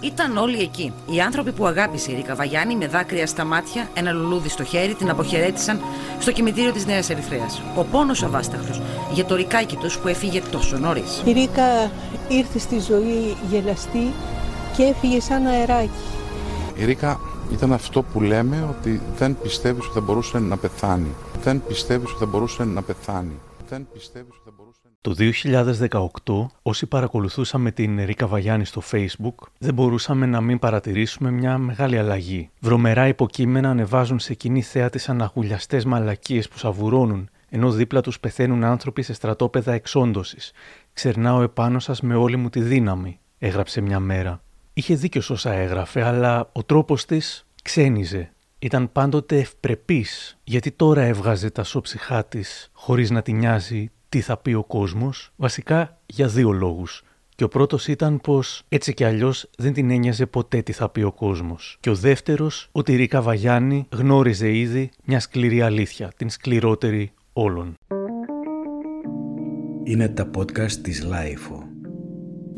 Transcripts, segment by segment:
Ήταν όλοι εκεί. Οι άνθρωποι που αγάπησε η Ρίκα Βαγιάννη με δάκρυα στα μάτια, ένα λουλούδι στο χέρι, την αποχαιρέτησαν στο κημητήριο της Νέας Ερυθρέας. Ο πόνος αβάσταχτο για το ρικάκι τους που έφυγε τόσο νωρίς. Η Ρίκα ήρθε στη ζωή γελαστή και έφυγε σαν αεράκι. Η Ρίκα ήταν αυτό που λέμε ότι δεν πιστεύεις ότι θα μπορούσε να πεθάνει. Δεν πιστεύεις ότι θα μπορούσε να πεθάνει. Δεν πιστεύεις ότι θα μπορούσε το 2018, όσοι παρακολουθούσαμε την Ρίκα Βαγιάννη στο Facebook, δεν μπορούσαμε να μην παρατηρήσουμε μια μεγάλη αλλαγή. Βρωμερά υποκείμενα ανεβάζουν σε κοινή θέα τις αναγουλιαστέ μαλακίες που σαβουρώνουν, ενώ δίπλα τους πεθαίνουν άνθρωποι σε στρατόπεδα εξόντωσης. Ξερνάω επάνω σας με όλη μου τη δύναμη, έγραψε μια μέρα. Είχε δίκιο όσα έγραφε, αλλά ο τρόπος της ξένιζε. Ήταν πάντοτε ευπρεπής, γιατί τώρα έβγαζε τα σώψυχά της χωρίς να τη νοιάζει τι θα πει ο κόσμος, βασικά για δύο λόγους. Και ο πρώτος ήταν πως έτσι κι αλλιώς δεν την ένοιαζε ποτέ τι θα πει ο κόσμος. Και ο δεύτερος ότι η Ρίκα Βαγιάννη γνώριζε ήδη μια σκληρή αλήθεια, την σκληρότερη όλων. Είναι τα podcast της Lifeo.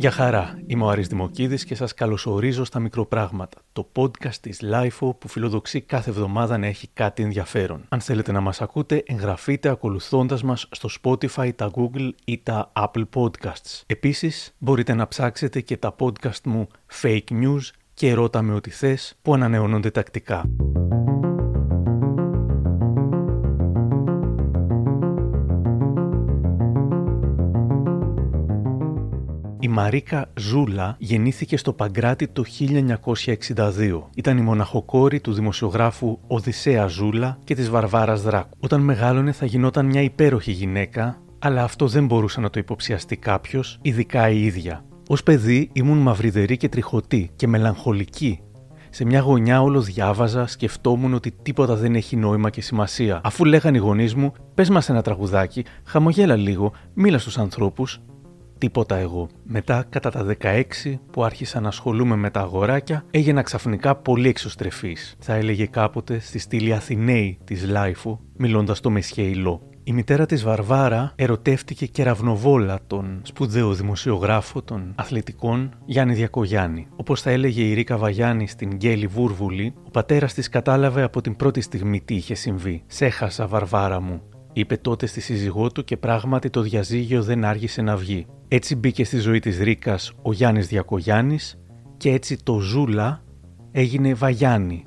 Γεια χαρά, είμαι ο Άρης Δημοκίδης και σας καλωσορίζω στα μικροπράγματα, το podcast της LIFO που φιλοδοξεί κάθε εβδομάδα να έχει κάτι ενδιαφέρον. Αν θέλετε να μας ακούτε, εγγραφείτε ακολουθώντας μας στο Spotify, τα Google ή τα Apple Podcasts. Επίσης, μπορείτε να ψάξετε και τα podcast μου Fake News και Ρώτα με ό,τι θες που ανανεώνονται τακτικά. Η Μαρίκα Ζούλα γεννήθηκε στο Παγκράτη το 1962. Ήταν η μοναχοκόρη του δημοσιογράφου Οδυσσέα Ζούλα και της Βαρβάρας Δράκου. Όταν μεγάλωνε θα γινόταν μια υπέροχη γυναίκα, αλλά αυτό δεν μπορούσε να το υποψιαστεί κάποιος, ειδικά η ίδια. Ω παιδί ήμουν μαυριδερή και τριχωτή και μελαγχολική. Σε μια γωνιά όλο διάβαζα, σκεφτόμουν ότι τίποτα δεν έχει νόημα και σημασία. Αφού λέγανε οι γονείς μου, πες μας ένα τραγουδάκι, χαμογέλα λίγο, μίλα στους ανθρώπους, τίποτα εγώ. Μετά, κατά τα 16 που άρχισα να ασχολούμαι με τα αγοράκια, έγινα ξαφνικά πολύ εξωστρεφής. Θα έλεγε κάποτε στη στήλη Αθηναίη της Λάιφου, μιλώντας το Μεσχέιλό. Η μητέρα της Βαρβάρα ερωτεύτηκε κεραυνοβόλα τον σπουδαίο δημοσιογράφο των αθλητικών Γιάννη Διακογιάννη. Όπως θα έλεγε η Ρίκα Βαγιάννη στην Γκέλη Βούρβουλη, ο πατέρας της κατάλαβε από την πρώτη στιγμή τι είχε συμβεί. «Σέχασα, Βαρβάρα μου», είπε τότε στη σύζυγό του και πράγματι το διαζύγιο δεν άργησε να βγει. Έτσι μπήκε στη ζωή της Ρίκας ο Γιάννης Διακογιάννης και έτσι το Ζούλα έγινε Βαγιάννη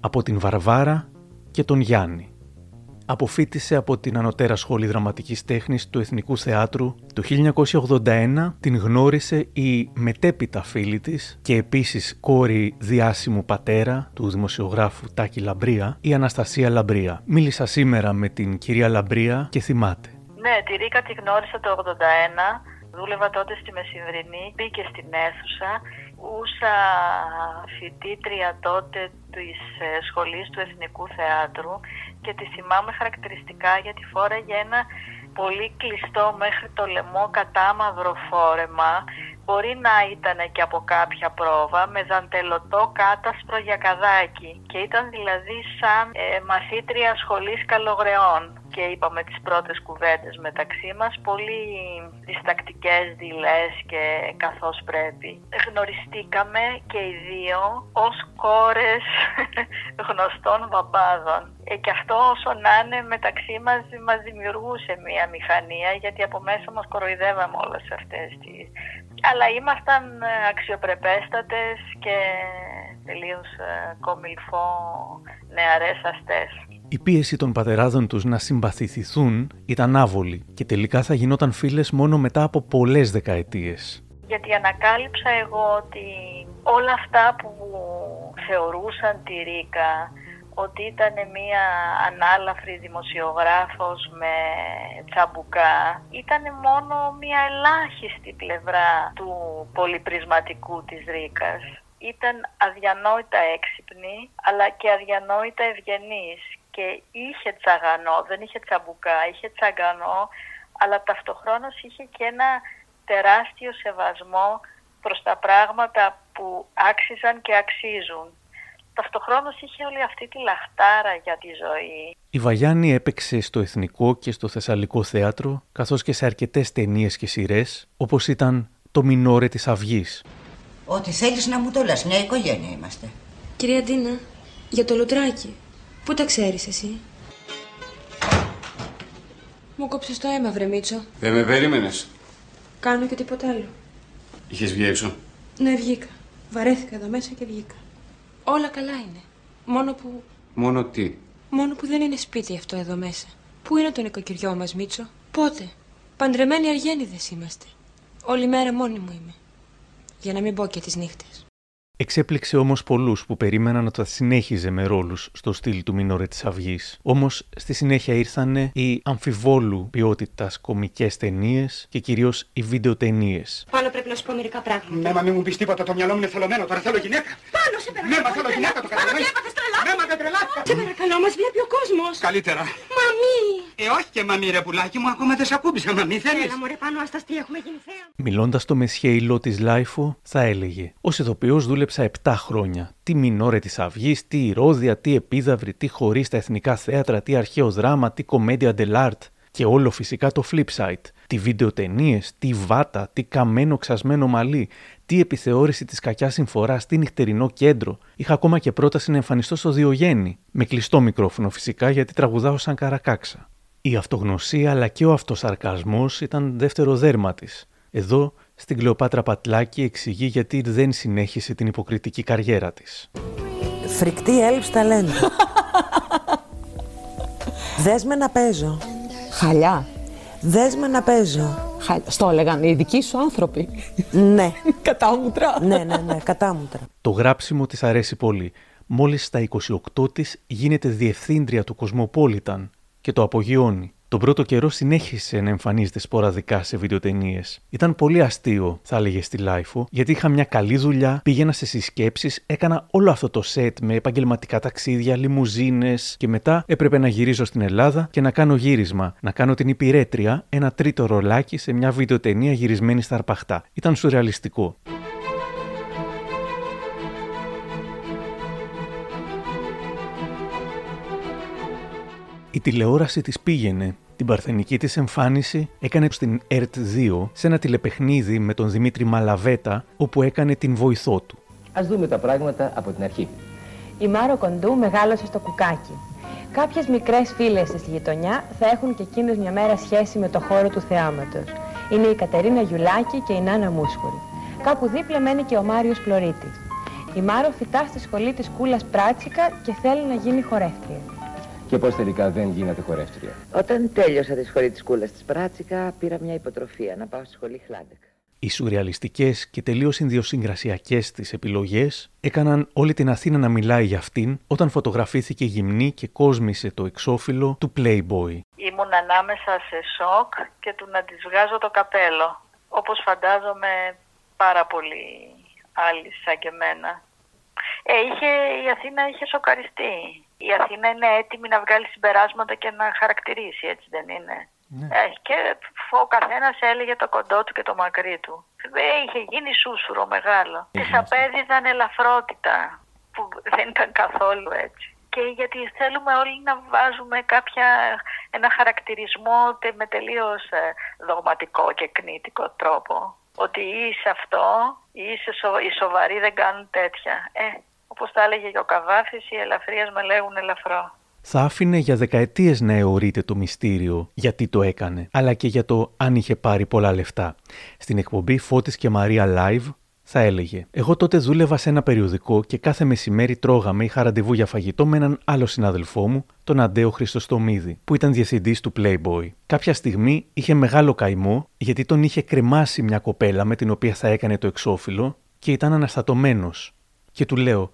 από την Βαρβάρα και τον Γιάννη. Αποφύτησε από την Ανωτέρα Σχόλη Δραματικής Τέχνης του Εθνικού Θεάτρου. Το 1981 την γνώρισε η μετέπειτα φίλη της και επίσης κόρη διάσημου πατέρα του δημοσιογράφου Τάκη Λαμπρία, η Αναστασία Λαμπρία. Μίλησα σήμερα με την κυρία Λαμπρία και θυμάται. Ναι, τη Ρίκα τη γνώρισα το 81 Δούλευα τότε στη Μεσημβρινή, μπήκε στην αίθουσα. Ούσα φοιτήτρια τότε της ε, σχολής του Εθνικού Θεάτρου και τη θυμάμαι χαρακτηριστικά γιατί φόραγε ένα πολύ κλειστό μέχρι το λαιμό κατάμαυρο φόρεμα. Μπορεί να ήταν και από κάποια πρόβα με δαντελωτό κάτασπρο για καδάκι. Και ήταν δηλαδή σαν ε, μαθήτρια σχολής καλογρεών και είπαμε τις πρώτες κουβέντες μεταξύ μας, πολύ διστακτικές δειλές και καθώς πρέπει. Γνωριστήκαμε και οι δύο ως κόρες γνωστών μπαμπάδων. Ε, και αυτό όσο να είναι μεταξύ μας μας δημιουργούσε μια μηχανία γιατί από μέσα μας κοροϊδεύαμε όλες αυτές τις... Αλλά ήμασταν αξιοπρεπέστατες και τελείως ε, κομιλφό νεαρές αστές. Η πίεση των πατεράδων τους να συμπαθηθηθούν ήταν άβολη και τελικά θα γινόταν φίλες μόνο μετά από πολλές δεκαετίες. Γιατί ανακάλυψα εγώ ότι όλα αυτά που θεωρούσαν τη Ρίκα ότι ήταν μία ανάλαφρη δημοσιογράφος με τσαμπουκά ήταν μόνο μία ελάχιστη πλευρά του πολυπρισματικού της Ρίκας. Ήταν αδιανόητα έξυπνη αλλά και αδιανόητα ευγενής και είχε τσαγανό, δεν είχε τσαμπουκά, είχε τσαγανό, αλλά ταυτοχρόνως είχε και ένα τεράστιο σεβασμό προς τα πράγματα που άξιζαν και αξίζουν. Ταυτοχρόνως είχε όλη αυτή τη λαχτάρα για τη ζωή. Η Βαγιάννη έπαιξε στο Εθνικό και στο Θεσσαλικό Θέατρο, καθώς και σε αρκετές ταινίες και σειρές, όπως ήταν το Μινόρε της Αυγής. Ό,τι θέλεις να μου το λες, μια οικογένεια είμαστε. Κυρία Ντίνα, για το λουτράκι, πού τα ξέρεις εσύ; Μου κόψες το αίμα, βρε Μίτσο. Δεν με περίμενες. Κάνω και τίποτα άλλο. Είχες βγει έξω; Ναι, βγήκα. Βαρέθηκα εδώ μέσα και βγήκα. Όλα καλά είναι. Μόνο που... Μόνο τι; Μόνο που δεν είναι σπίτι αυτό εδώ μέσα. Πού είναι το νοικοκυριό μας, Μίτσο; Πότε; Παντρεμένοι αργένιδες είμαστε. Όλη μέρα μόνη μου είμαι. Για να μην πω και τις νύχτες. Εξέπληξε όμως πολλούς που περίμεναν ότι θα συνέχιζε με ρόλους στο στυλ του Μινόρε της Αυγής. Όμως στη συνέχεια ήρθαν οι αμφιβόλου ποιότητας κομικές ταινίες και κυρίως οι βίντεο ταινίε. Πάνω πρέπει να σου πω μερικά πράγματα. Ναι, μα μην μου πεις τίποτα, το μυαλό μου είναι θολωμένο. Τώρα θέλω γυναίκα. Πάνω σε παρακαλώ. Ναι, μα θέλω γυναίκα, το καταλαβαίνεις. Ναι, μα δεν τρελάθηκα. Σε παρακαλώ, μας βλέπει ο κόσμος. Καλύτερα. Μαμί. Ε, όχι και μαμί, ρε πουλάκι μου, ακόμα δεν σ' ακούμπησα, μαμί, θέλεις; Έλα, μωρέ, πάνω άστα τι έχουμε γίνει θέα. Μιλώντας στο Μεσχέ Ιλό της LiFO, θα έλεγε: Ως ηθοποιός δούλεψα 7 χρόνια. Τι μινόρε της Αυγής, τι Ηρώδεια, τι Επίδαυροι, τι χοροί στα εθνικά θέατρα, τι αρχαίο δράμα, τι commedia dell'arte. Και όλο φυσικά το flip side. Τι βιντεοταινίες, τι βάτα, τι καμένο ξασμένο μαλλί, τι επιθεώρηση της κακιάς συμφοράς, τι νυχτερινό κέντρο. Είχα ακόμα και πρόταση να εμφανιστώ στο Διογένη. Με κλειστό μικρόφωνο φυσικά γιατί τραγουδάω σαν καρακάξα. Η αυτογνωσία αλλά και ο αυτοσαρκασμός ήταν δεύτερο δέρμα της. Εδώ, στην Κλεοπάτρα Πατλάκη, εξηγεί γιατί δεν συνέχισε την υποκριτική καριέρα της. Φρικτή έλλειψη ταλέντου. Δέσμε να παίζω. Χαλιά. Δέσμε να παίζω. Χαλιά. Στο έλεγαν οι δικοί σου άνθρωποι. Ναι. Κατάμουτρα. ναι, ναι, ναι, κατάμουτρα. Το γράψιμο της αρέσει πολύ. Μόλις στα 28 της γίνεται διευθύντρια του Cosmopolitan και το απογειώνει. Τον πρώτο καιρό συνέχισε να εμφανίζεται σποραδικά σε βιντεοταινίες. Ήταν πολύ αστείο, θα έλεγε στη LiFO, γιατί είχα μια καλή δουλειά, πήγαινα σε συσκέψεις, έκανα όλο αυτό το σετ με επαγγελματικά ταξίδια, λιμουζίνες και μετά έπρεπε να γυρίζω στην Ελλάδα και να κάνω γύρισμα. Να κάνω την υπηρέτρια, ένα τρίτο ρολάκι σε μια βιντεοταινία γυρισμένη στα αρπαχτά. Ήταν σουρεαλιστικό. Η τηλεόραση της πήγαινε. Την παρθενική της εμφάνιση έκανε στην ΕΡΤ2 σε ένα τηλεπαιχνίδι με τον Δημήτρη Μαλαβέτα όπου έκανε την βοηθό του. Ας δούμε τα πράγματα από την αρχή. Η Μάρο Κοντού μεγάλωσε στο κουκάκι. Κάποιες μικρές φίλες στη γειτονιά θα έχουν και εκείνες μια μέρα σχέση με το χώρο του θεάματος. Είναι η Κατερίνα Γιουλάκη και η Νάνα Μούσχουρη. Κάπου δίπλα μένει και ο Μάριος Πλωρίτης. Η Μάρο φυτά στη σχολή της Κούλας Πράτσικα και θέλει να γίνει χορεύτρια. Και πώς τελικά δεν γίνατε χορεύτρια; Όταν τέλειωσα τη σχολή της Κούλας της Πράτσικα, πήρα μια υποτροφία να πάω στη σχολή Χλάντεκ. Οι σουρεαλιστικές και τελείως ιδιοσυγκρασιακές της επιλογές έκαναν όλη την Αθήνα να μιλάει για αυτήν όταν φωτογραφήθηκε γυμνή και κόσμησε το εξώφυλλο του Playboy. Ήμουν ανάμεσα σε σοκ και του να της βγάζω το καπέλο. Όπως φαντάζομαι πάρα πολλοί άλλοι σαν και εμένα. Ε, είχε, η Αθήνα είχε σοκαριστεί. Η Αθήνα είναι έτοιμη να βγάλει συμπεράσματα και να χαρακτηρίσει, έτσι δεν είναι; Ναι. Ε, και ο καθένας έλεγε το κοντό του και το μακρύ του. Ε, είχε γίνει σούσουρο μεγάλο. Τη απέδιδαν ελαφρότητα, που δεν ήταν καθόλου έτσι. Και γιατί θέλουμε όλοι να βάζουμε κάποια, ένα χαρακτηρισμό τε- με τελείως ε, δογματικό και κνήτικο τρόπο. Ότι είσαι αυτό, είσαι σο- οι σοβαροί δεν κάνουν τέτοια. Ε, όπως τα έλεγε και ο Καβάφης, οι ελαφρίες με λέγουν ελαφρό. Θα άφηνε για δεκαετίες να αιωρείται το μυστήριο γιατί το έκανε, αλλά και για το αν είχε πάρει πολλά λεφτά. Στην εκπομπή Φώτης και Μαρία Live θα έλεγε Εγώ τότε δούλευα σε ένα περιοδικό και κάθε μεσημέρι τρώγαμε, είχα ραντεβού για φαγητό με έναν άλλο συνάδελφό μου, τον Αντέο Χριστοστομίδη, που ήταν διευθυντής του Playboy. Κάποια στιγμή είχε μεγάλο καημό γιατί τον είχε κρεμάσει μια κοπέλα με την οποία θα έκανε το εξώφυλλο και ήταν αναστατωμένος. Και του λέω: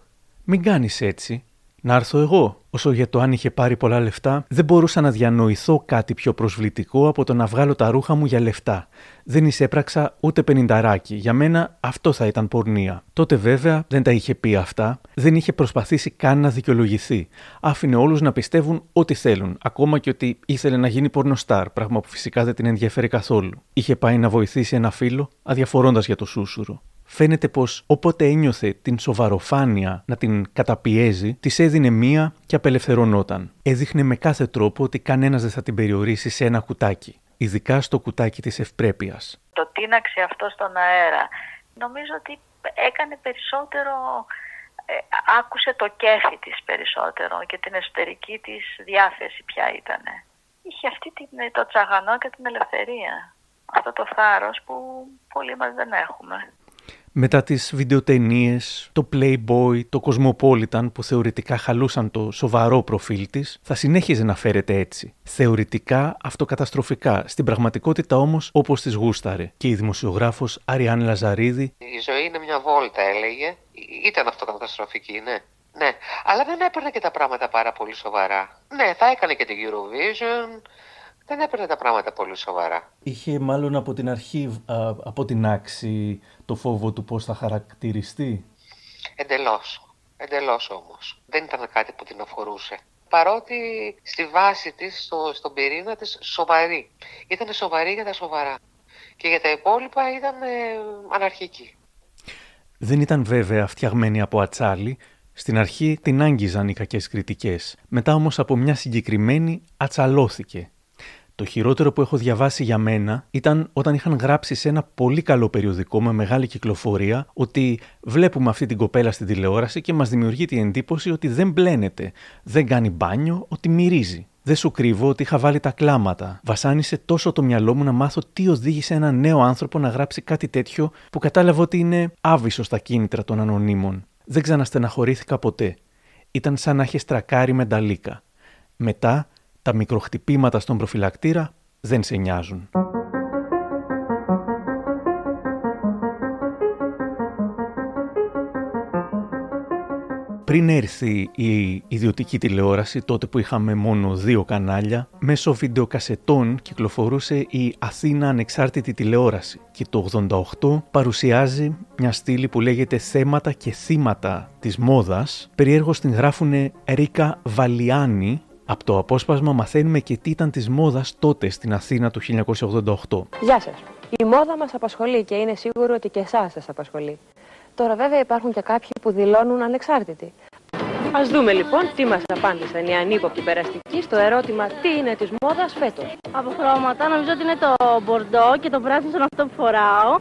Μην κάνεις έτσι, να έρθω εγώ. Όσο για το αν είχε πάρει πολλά λεφτά, δεν μπορούσα να διανοηθώ κάτι πιο προσβλητικό από το να βγάλω τα ρούχα μου για λεφτά. Δεν εισέπραξα ούτε πενινταράκι. Για μένα αυτό θα ήταν πορνεία. Τότε βέβαια δεν τα είχε πει αυτά, δεν είχε προσπαθήσει καν να δικαιολογηθεί. Άφηνε όλους να πιστεύουν ό,τι θέλουν, ακόμα και ότι ήθελε να γίνει πορνοστάρ, πράγμα που φυσικά δεν την ενδιαφέρει καθόλου. Είχε πάει να βοηθήσει ένα φίλο, αδιαφορώντας για το σούσουρο. Φαίνεται πως όποτε ένιωθε την σοβαροφάνεια να την καταπιέζει, της έδινε μία και απελευθερωνόταν. Έδειχνε με κάθε τρόπο ότι κανένας δεν θα την περιορίσει σε ένα κουτάκι. Ειδικά στο κουτάκι της ευπρέπειας. Το τίναξε αυτό στον αέρα. Νομίζω ότι έκανε περισσότερο, ε, άκουσε το κέφι της περισσότερο και την εσωτερική της διάθεση ποια ήτανε. Είχε αυτή την, το τσαγανό και την ελευθερία. Αυτό το θάρρος που πολλοί μας δεν έχουμε μετά τις βιντεοτενίες, το Playboy, το Cosmopolitan που θεωρητικά χαλούσαν το σοβαρό προφίλ της, θα συνέχιζε να φέρεται έτσι. Θεωρητικά αυτοκαταστροφικά, στην πραγματικότητα όμως όπως της γούσταρε. Και η δημοσιογράφος Αριάν Λαζαρίδη «Η ζωή είναι μια βόλτα» έλεγε. Ήταν αυτοκαταστροφική, ναι. Ναι, αλλά δεν έπαιρνε και τα πράγματα πάρα πολύ σοβαρά. Ναι, θα έκανε και την Eurovision, δεν έπαιρνε τα πράγματα πολύ σοβαρά. Είχε μάλλον από την αρχή, από την άξη, το φόβο του πώς θα χαρακτηριστεί; Εντελώς. Εντελώς όμως. Δεν ήταν κάτι που την αφορούσε. Παρότι στη βάση της, στο, στον πυρήνα της, σοβαρή. Ήταν σοβαρή για τα σοβαρά. Και για τα υπόλοιπα ήταν ε, αναρχική. Δεν ήταν βέβαια φτιαγμένη από ατσάλι. Στην αρχή την άγγιζαν οι κακές κριτικές. Μετά όμως από μια συγκεκριμένη ατσαλώθηκε το χειρότερο που έχω διαβάσει για μένα ήταν όταν είχαν γράψει σε ένα πολύ καλό περιοδικό με μεγάλη κυκλοφορία ότι βλέπουμε αυτή την κοπέλα στην τηλεόραση και μας δημιουργεί την εντύπωση ότι δεν μπλένεται, δεν κάνει μπάνιο, ότι μυρίζει. Δεν σου κρύβω ότι είχα βάλει τα κλάματα. Βασάνισε τόσο το μυαλό μου να μάθω τι οδήγησε έναν νέο άνθρωπο να γράψει κάτι τέτοιο που κατάλαβα ότι είναι άβυσο στα κίνητρα των ανωνύμων. Δεν ξαναστεναχωρήθηκα ποτέ. Ήταν σαν να έχει στρακάρει με νταλίκα. Μετά τα μικροχτυπήματα στον προφυλακτήρα δεν σε νοιάζουν. Πριν έρθει η ιδιωτική τηλεόραση, τότε που είχαμε μόνο δύο κανάλια, μέσω βιντεοκασετών κυκλοφορούσε η Αθήνα Ανεξάρτητη Τηλεόραση και το 88 παρουσιάζει μια στήλη που λέγεται «Θέματα και θύματα της μόδας». Περιέργως την γράφουνε Ρίκα Βαλιάνη από το απόσπασμα μαθαίνουμε και τι ήταν της μόδας τότε στην Αθήνα του 1988. Γεια σας. Η μόδα μας απασχολεί και είναι σίγουρο ότι και εσάς σας απασχολεί. Τώρα βέβαια υπάρχουν και κάποιοι που δηλώνουν ανεξάρτητοι. Ας δούμε λοιπόν τι μας απάντησαν οι ανύποπτοι περαστικοί στο ερώτημα τι είναι της μόδας φέτος; Από χρώματα νομίζω ότι είναι το μπορντό και το πράσινο σαν αυτό που φοράω.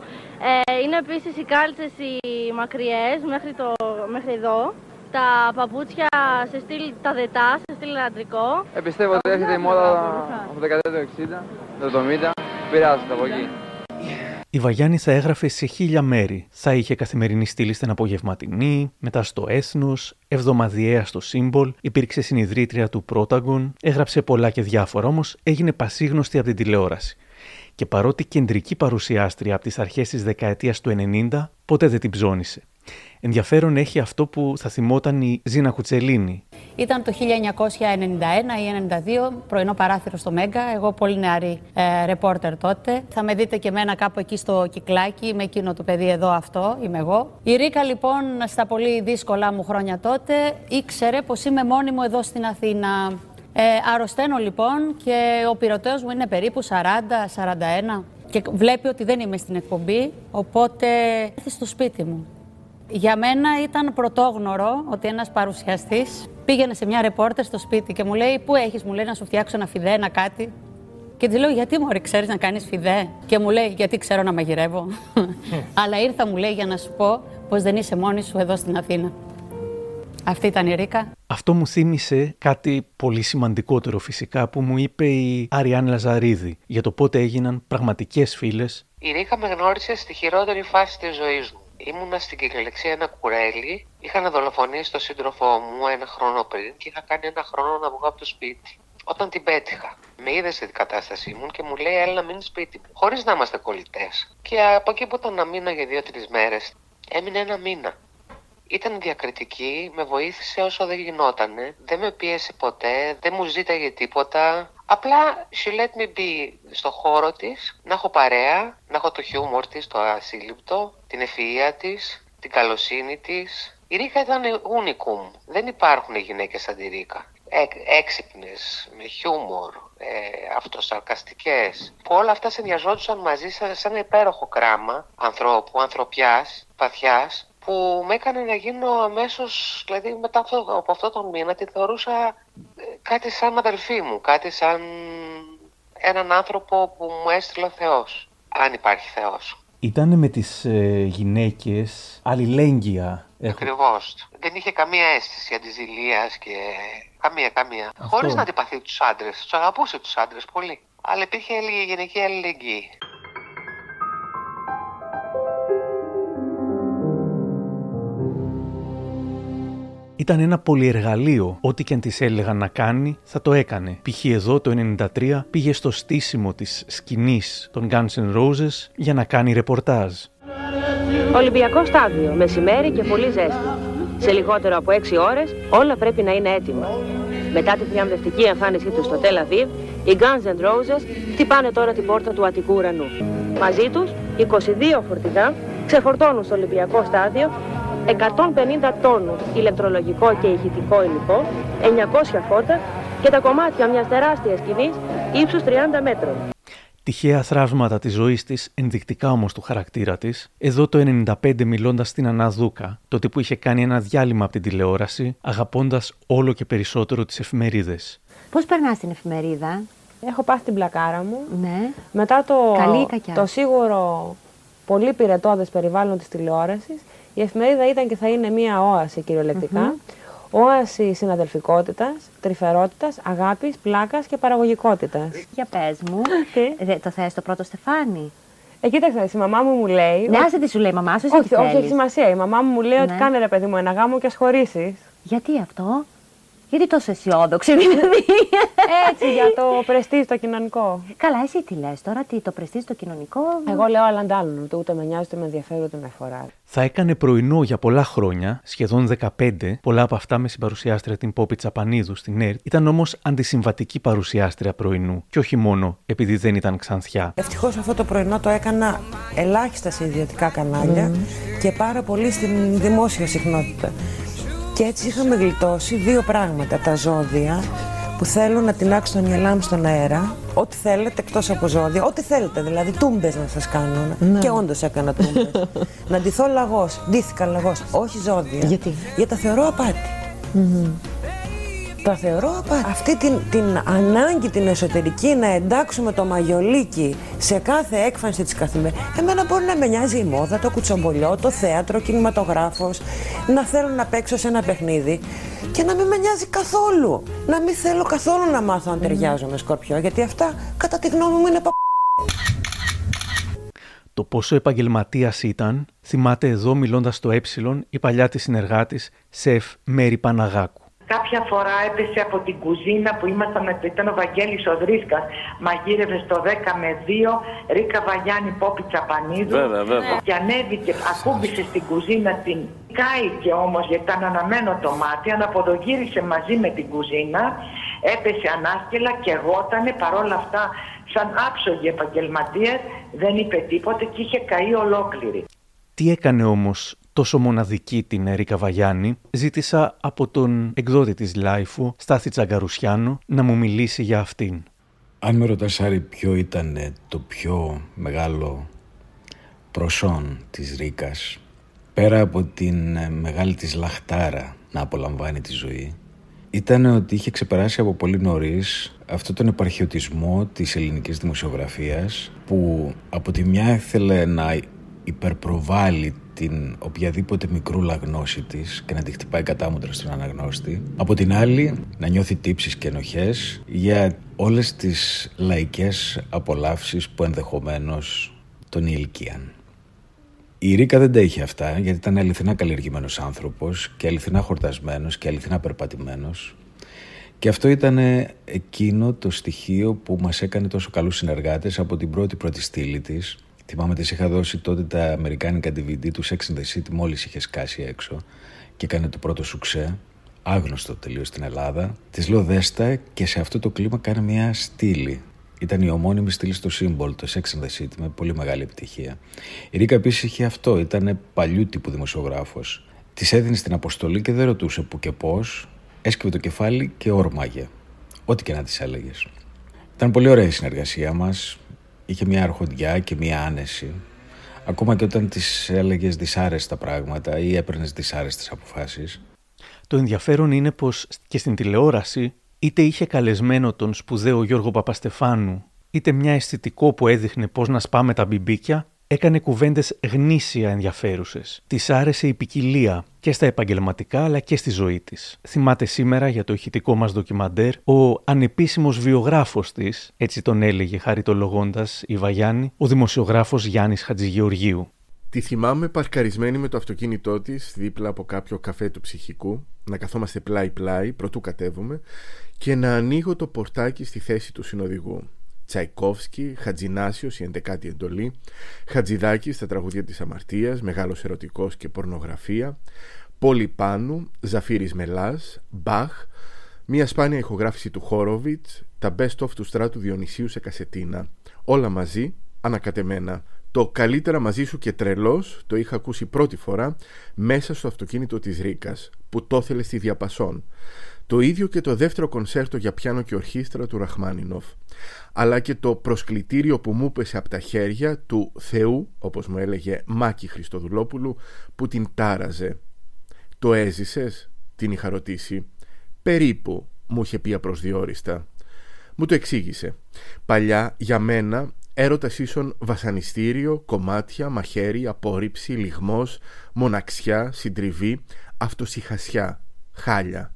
Ε, είναι επίσης οι κάλτσες οι μακριές μέχρι, το, μέχρι εδώ τα παπούτσια σε στυλ τα δετά, σε στυλ αντρικό. Ε, πιστεύω ότι έρχεται η μόδα από το 1960, το 70, πειράζεται από εκεί. Η Βαγιάννη θα έγραφε σε χίλια μέρη. Θα είχε καθημερινή στήλη στην απογευματινή, μετά στο Έθνος, εβδομαδιαία στο Σύμπολ, υπήρξε συνειδρήτρια του Πρόταγκον, έγραψε πολλά και διάφορα, όμως έγινε πασίγνωστη από την τηλεόραση. Και παρότι κεντρική παρουσιάστρια από τις αρχές της δεκαετίας του 90, ποτέ δεν την ψώνισε. Ενδιαφέρον έχει αυτό που θα θυμόταν η Ζήνα Κουτσελίνη. Ήταν το 1991 ή 92, πρωινό παράθυρο στο Μέγκα. Εγώ πολύ νεαρή ε, ρεπόρτερ τότε. Θα με δείτε και εμένα κάπου εκεί στο κυκλάκι, με εκείνο το παιδί εδώ αυτό, είμαι εγώ. Η Ρίκα λοιπόν στα πολύ δύσκολα μου χρόνια τότε ήξερε πως είμαι μόνη μου εδώ στην Αθήνα. Ε, αρρωσταίνω λοιπόν και ο πυροτέος μου είναι περίπου 40-41 και βλέπει ότι δεν είμαι στην εκπομπή, οπότε έρθει στο σπίτι μου. Για μένα ήταν πρωτόγνωρο ότι ένας παρουσιαστής πήγαινε σε μια ρεπόρτερ στο σπίτι και μου λέει «Πού έχεις» μου λέει «να σου φτιάξω ένα φιδέ, ένα κάτι». Και της λέω «Γιατί μωρέ ξέρεις να κάνεις φιδέ» και μου λέει «Γιατί ξέρω να μαγειρεύω». Αλλά ήρθα μου λέει για να σου πω πως δεν είσαι μόνη σου εδώ στην Αθήνα. Αυτή ήταν η Ρίκα. Αυτό μου θύμισε κάτι πολύ σημαντικότερο φυσικά που μου είπε η Αριάν Λαζαρίδη για το πότε έγιναν πραγματικές φίλες. Η Ρίκα με γνώρισε στη χειρότερη φάση της ζωής μου. Ήμουνα στην κυκλεξία ένα κουρέλι. Είχα να δολοφονήσει τον σύντροφό μου ένα χρόνο πριν και είχα κάνει ένα χρόνο να βγω από το σπίτι. Όταν την πέτυχα, με είδες στην κατάστασή μου και μου λέει: Έλα να μείνει σπίτι μου, χωρίς να είμαστε κολλητές. Και από εκεί που ήταν να μείνω για δύο-τρεις μέρες, έμεινε ένα μήνα. Ήταν διακριτική, με βοήθησε όσο δεν γινότανε, δεν με πίεσε ποτέ, δεν μου ζήταγε τίποτα. Απλά she let me be στο χώρο της, να έχω παρέα, να έχω το χιούμορ της, το ασύλληπτο, την ευφυΐα της, την καλοσύνη της. Η Ρίκα ήταν unicum. Δεν υπάρχουν γυναίκες σαν τη Ρίκα. έξυπνες, με χιούμορ, ε, αυτοσαρκαστικές. Που όλα αυτά συνδυαζόντουσαν μαζί σαν, σαν ένα υπέροχο κράμα ανθρώπου, ανθρωπιάς, παθιάς, που με έκανε να γίνω αμέσως, δηλαδή μετά αυτό, από αυτό τον μήνα τη θεωρούσα ε, κάτι σαν αδελφή μου, κάτι σαν έναν άνθρωπο που μου έστειλε ο Θεός, αν υπάρχει Θεός. Ήταν με τις ε, γυναίκες αλληλέγγυα. Έχω- Ακριβώς. Δεν είχε καμία αίσθηση αντιζηλίας και. Καμία, καμία. Χωρίς να αντιπαθεί τους άντρες. Τους αγαπούσε τους άντρες πολύ. Αλλά υπήρχε λίγη γενική αλληλεγγύη. Ήταν ένα πολυεργαλείο. Ό,τι και αν της έλεγαν να κάνει, θα το έκανε. Π.χ. εδώ το 1993 πήγε στο στήσιμο της σκηνής των Guns N' Roses για να κάνει ρεπορτάζ. Ολυμπιακό στάδιο, μεσημέρι και πολύ ζέστη. Σε λιγότερο από 6 ώρες όλα πρέπει να είναι έτοιμα. Μετά τη θριαμβευτική εμφάνισή τους στο Tel Aviv, οι Guns N' Roses χτυπάνε τώρα την πόρτα του Αττικού ουρανού. Μαζί τους, 22 φορτηγά ξεφορτώνουν στο Ολυμπιακό στάδιο 150 τόνους ηλεκτρολογικό και ηχητικό υλικό, 900 φώτα και τα κομμάτια μιας τεράστιας σκηνής ύψους 30 μέτρων. Τυχαία θραύματα της ζωής της, ενδεικτικά όμως του χαρακτήρα της, εδώ το 95 μιλώντας στην Αναδούκα, τότε που είχε κάνει ένα διάλειμμα από την τηλεόραση, αγαπώντας όλο και περισσότερο τις εφημερίδες. Πώς περνάς την εφημερίδα, Έχω πάθει την πλακάρα μου. Ναι. Μετά το, Καλή ή κακιά; το σίγουρο πολύ πυρετώδες περιβάλλον της τηλεόρασης, η εφημερίδα ήταν και θα είναι μία όαση κυριολεκτικά. Όαση συναδελφικότητας, τρυφερότητας, αγάπης, πλάκας και παραγωγικότητας. Για πες μου. Δε- το θες το πρώτο στεφάνι; Ε, κοίταξε, η μαμά μου μου λέει. Ναι, ότι- άσε τι σου λέει η μαμά σου, εσύ όχι, τι όχι, θέλεις. έχει σημασία. Η μαμά μου μου λέει ότι Ναι. κάνε ρε παιδί μου ένα γάμο και ας χωρίσεις. Γιατί αυτό, Γιατί τόσο αισιόδοξη δηλαδή. Έτσι, για το πρεστή το κοινωνικό. Καλά, εσύ τι λες τώρα, τι το πρεστή στο κοινωνικό; Εγώ λέω άλλα αντάλλων, ούτε, ούτε με νοιάζει, ούτε με ενδιαφέρει, ούτε με αφορά. Θα έκανε πρωινό για πολλά χρόνια, σχεδόν 15, πολλά από αυτά με συμπαρουσιάστρια την Πόπη Τσαπανίδου στην ΕΡΤ, ήταν όμως αντισυμβατική παρουσιάστρια πρωινού. Και όχι μόνο επειδή δεν ήταν ξανθιά. Ευτυχώς αυτό το πρωινό το έκανα ελάχιστα σε ιδιωτικά κανάλια και πάρα πολύ στην δημόσια συχνότητα. Και έτσι είχαμε γλιτώσει δύο πράγματα. Τα ζώδια που θέλουν να τεινάξουν τα μυαλά μου στον αέρα. Ό,τι θέλετε εκτός από ζώδια. Ό,τι θέλετε. Δηλαδή τούμπες να σας κάνω. Ναι. Και όντως έκανα τούμπες. να ντυθώ λαγός. Ντύθηκα λαγός. Όχι ζώδια. Γιατί; Γιατί τα θεωρώ απάτη. Τα θεωρώ απάτη. Αυτή την, την ανάγκη την εσωτερική να εντάξουμε το μαγιολίκι σε κάθε έκφανση της καθημερινής. Εμένα μπορεί να με νοιάζει η μόδα, το κουτσομπολιό, το θέατρο, ο κινηματογράφος, να θέλω να παίξω σε ένα παιχνίδι και να μην με νοιάζει καθόλου. Να μην θέλω καθόλου να μάθω αν ταιριάζω με σκορπιό, γιατί αυτά κατά τη γνώμη μου είναι πα... Το πόσο επαγγελματίας ήταν, θυμάται εδώ μιλώντας στο Ε, η παλιά της συνεργάτης Σεφ Μέρη Παναγάκου. Κάποια φορά έπεσε από την κουζίνα που ήμασταν, ήταν ο Βαγγέλης ο Δρίσκας, μαγείρευε στο 10 με 2, Ρίκα Βαγιάννη Πόπη Τσαπανίδου Βέβαια, βέβαια. και ανέβηκε, ακούμπησε στην κουζίνα την κάηκε όμως γιατί ήταν αναμένο το μάτι, αναποδογύρισε μαζί με την κουζίνα, έπεσε ανάσκελα και γότανε παρόλα αυτά σαν άψογοι επαγγελματίες, δεν είπε τίποτε και είχε καεί ολόκληρη. Τι έκανε όμως τόσο μοναδική την Ερίκα Βαγιάννη, ζήτησα από τον εκδότη της Λάιφου, Στάθη Τσαγκαρουσιάνο, να μου μιλήσει για αυτήν. Αν με ρωτάς Άρη ποιο ήταν ε, το πιο μεγάλο προσόν της Ρίκας, πέρα από την ε, μεγάλη της λαχτάρα να απολαμβάνει τη ζωή, ήταν ότι είχε ξεπεράσει από πολύ νωρίς αυτό τον επαρχιωτισμό της ελληνικής δημοσιογραφίας που από τη μια ήθελε να υπερπροβάλλει την οποιαδήποτε μικρούλα γνώση της και να τη χτυπάει κατάμουτρα στον αναγνώστη. Από την άλλη να νιώθει τύψεις και ενοχές για όλες τις λαϊκές απολαύσεις που ενδεχομένως τον ηλικίαν. Η Ρίκα δεν τα είχε αυτά γιατί ήταν αληθινά καλλιεργημένος άνθρωπος και αληθινά χορτασμένος και αληθινά περπατημένος και αυτό ήταν εκείνο το στοιχείο που μας έκανε τόσο καλούς συνεργάτες από την πρώτη πρώτη στήλη της. Θυμάμαι της είχα δώσει τότε τα αμερικάνικα DVD του Sex and the City μόλις είχες σκάσει έξω και έκανε το πρώτο σουξέ, άγνωστο τελείως στην Ελλάδα. Της λέω δέστα και σε αυτό το κλίμα κάνει μια στήλη. Ήταν η ομώνυμη στήλη στο Symbol, το Sex and the City, με πολύ μεγάλη επιτυχία. Η Ρίκα επίσης είχε αυτό, ήταν παλιού τύπου δημοσιογράφος. Της έδινε στην αποστολή και δεν ρωτούσε που και πώς, έσκυβε το κεφάλι και όρμαγε. Ό,τι και να της έλεγες. Ήταν πολύ ωραία η συνεργασία μας. Είχε μια αρχοντιά και μια άνεση. Ακόμα και όταν της έλεγες δυσάρεστα πράγματα ή έπαιρνες δυσάρεστες αποφάσεις. Το ενδιαφέρον είναι πως και στην τηλεόραση είτε είχε καλεσμένο τον σπουδαίο Γιώργο Παπαστεφάνου, είτε μια αισθητικό που έδειχνε πώς να σπάμε τα μπιμπίκια, έκανε κουβέντες γνήσια ενδιαφέρουσες. Της άρεσε η ποικιλία και στα επαγγελματικά αλλά και στη ζωή της. Θυμάται σήμερα για το ηχητικό μας ντοκιμαντέρ ο ανεπίσημος βιογράφος της, έτσι τον έλεγε χαριτολογώντας η Βαγιάννη, ο δημοσιογράφος Γιάννης Χατζηγεωργίου. Τη θυμάμαι παρκαρισμένη με το αυτοκίνητό της δίπλα από κάποιο καφέ του ψυχικού, να καθόμαστε πλάι-πλάι, πρωτού κατέβουμε, και να ανοίγω το πορτάκι στη θέση του συνοδηγού. Τσαϊκόφσκι, Χατζινάσιο, η 11η εντολή, Χατζηδάκης στα τραγουδία της Αμαρτίας, Μεγάλος Ερωτικός και Πορνογραφία, Πόλη Πάνου, Ζαφύρης Μελάς, Μπαχ, μια σπάνια ηχογράφηση του Χόροβιτς, τα best of του στράτου Διονυσίου σε κασετίνα. Όλα μαζί, ανακατεμένα. Το καλύτερα μαζί σου και τρελός το είχα ακούσει πρώτη φορά μέσα στο αυτοκίνητο της Ρίκας που το ήθελε στη Διαπασόν. Το ίδιο και το δεύτερο κονσέρτο για πιάνο και ορχήστρα του Ραχμάνινοφ αλλά και το προσκλητήριο που μου πέσε από τα χέρια του Θεού, όπως μου έλεγε Μάκη Χριστοδουλόπουλου, που την τάραζε. «Το έζησες» την είχα ρωτήσει. «Περίπου» μου είχε πει απροσδιόριστα. Μου το εξήγησε. Παλιά, για μένα, έρωτας ίσον βασανιστήριο, κομμάτια, μαχαίρι, απόρριψη, λιγμός, μοναξιά, συντριβή, αυτοσυχασιά, χάλια.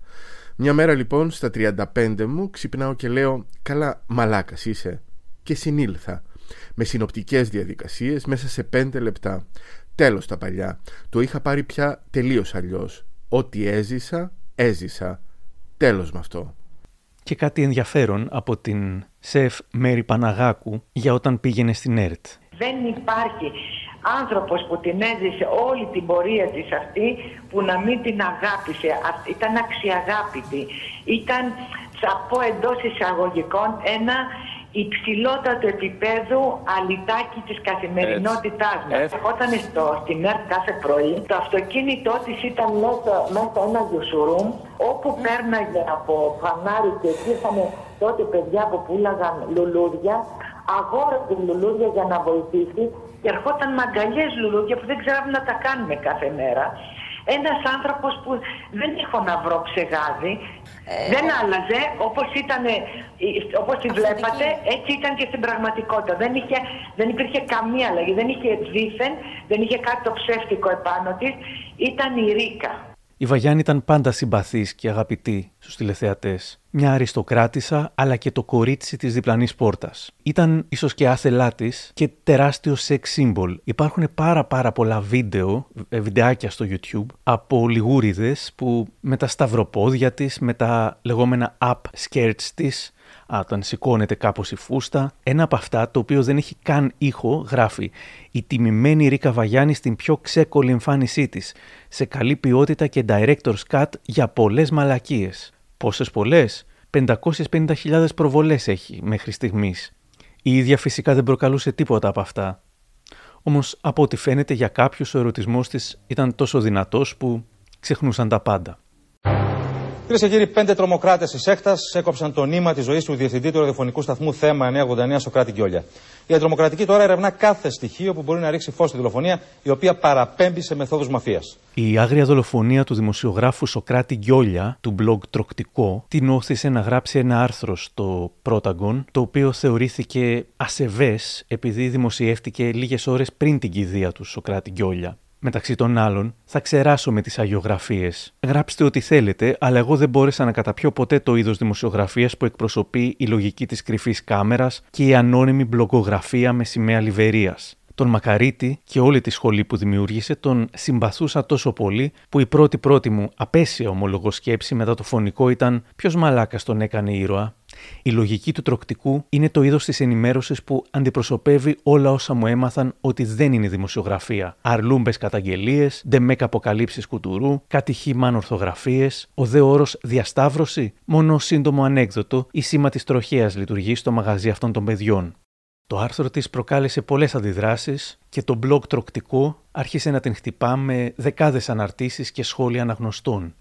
Μια μέρα λοιπόν στα 35 μου ξυπνάω και λέω «Καλά μαλάκας είσαι» και συνήλθα με συνοπτικές διαδικασίες μέσα σε 5 λεπτά. Τέλος τα παλιά. Το είχα πάρει πια τελείως αλλιώς. Ό,τι έζησα, έζησα. Τέλος με αυτό. Και κάτι ενδιαφέρον από την ΣΕΦ Μέρη Παναγάκου για όταν πήγαινε στην ΕΡΤ. Δεν υπάρχει άνθρωπος που την έζησε όλη την πορεία της αυτή που να μην την αγάπησε. Ήταν αξιαγάπητη. Ήταν, θα πω εντός εισαγωγικών, ένα υψηλότατο επίπεδο αλυτάκι της καθημερινότητάς μας. Ερχόταν στο, στην ΕΡΤ κάθε πρωί, το αυτοκίνητό της ήταν μέσα, μέσα ένα γιουσουρούμ, όπου πέρναγε από φανάρι και εκεί είχαν τότε παιδιά που πουλάγαν λουλούδια, αγόραζε λουλούδια για να βοηθήσει και ερχόταν με αγκαλιέ λουλούδια που δεν ξέραμε να τα κάνουμε κάθε μέρα. Ένας άνθρωπος που δεν έχω να βρω ψεγάδι, ε, δεν άλλαζε όπως ήταν, όπως τη βλέπατε, έτσι ήταν και στην πραγματικότητα. Δεν, είχε, δεν υπήρχε καμία αλλαγή, δεν είχε δίθεν, δεν είχε κάτι το ψεύτικο επάνω της. Ήταν η Ρίκα. Η Βαγιάννη ήταν πάντα συμπαθής και αγαπητή στους τηλεθεατές. Μια αριστοκράτησα, αλλά και το κορίτσι της διπλανής πόρτας. Ήταν ίσως και άθελά τη και τεράστιο σεξ σύμπολ. Υπάρχουν πάρα πάρα πολλά βίντεο, ε, βιντεάκια στο YouTube, από λιγούριδες που με τα σταυροπόδια της, με τα λεγόμενα up skirts της, όταν σηκώνεται κάπως η φούστα. Ένα από αυτά, το οποίο δεν έχει καν ήχο, γράφει «Η τιμημένη Ρίκα Βαγιάννη στην πιο ξέκολη εμφάνισή της, σε καλή ποιότητα και director's cut για πολλές μαλακίες». Πόσες πολλές; 550.000 προβολές έχει μέχρι στιγμής. Η ίδια φυσικά δεν προκαλούσε τίποτα από αυτά. Όμως από ό,τι φαίνεται για κάποιους ο ερωτισμός της ήταν τόσο δυνατός που ξεχνούσαν τα πάντα. Κυρίε και κύριοι, πέντε τρομοκράτες της ΕΚΤΑ έκοψαν το νήμα της ζωής του διευθυντή του ραδιοφωνικού σταθμού Θέμα 989 Σοκράτη Γκιόλια. Η αντρομοκρατική τώρα ερευνά κάθε στοιχείο που μπορεί να ρίξει φως στη δολοφονία, η οποία παραπέμπει σε μεθόδους μαφίας. Η άγρια δολοφονία του δημοσιογράφου Σοκράτη Γκιόλια, του blog Τροκτικό, την όθησε να γράψει ένα άρθρο στο Πρόταγκον, το οποίο θεωρήθηκε ασεβές επειδή δημοσιεύτηκε λίγες ώρες πριν την κηδεία του Σοκράτη Γκιόλια. Μεταξύ των άλλων, θα ξεράσω με τις αγιογραφίες. Γράψτε ό,τι θέλετε, αλλά εγώ δεν μπόρεσα να καταπιώ ποτέ το είδος δημοσιογραφίας που εκπροσωπεί η λογική της κρυφής κάμερας και η ανώνυμη μπλοκογραφία με σημαία λιβερίας. Τον Μακαρίτη και όλη τη σχολή που δημιούργησε τον συμπαθούσα τόσο πολύ που η πρώτη πρώτη μου απέσια ομολογοσκέψη μετά το φωνικό ήταν ποιος μαλάκας τον έκανε ήρωα; Η λογική του τροκτικού είναι το είδος της ενημέρωσης που αντιπροσωπεύει όλα όσα μου έμαθαν ότι δεν είναι δημοσιογραφία. Αρλούμπες καταγγελίες, ντεμέκ αποκαλύψεις κουτουρού, κάτι χήμαν ορθογραφίες, ο δε όρος διασταύρωση, μόνο σύντομο ανέκδοτο ή σήμα της τροχέας λειτουργεί στο μαγαζί αυτών των παιδιών. Το άρθρο της προκάλεσε πολλές αντιδράσεις και το blog τροκτικό άρχισε να την χτυπά με δεκάδες αναρτήσεις και σχόλια αναγνωστών.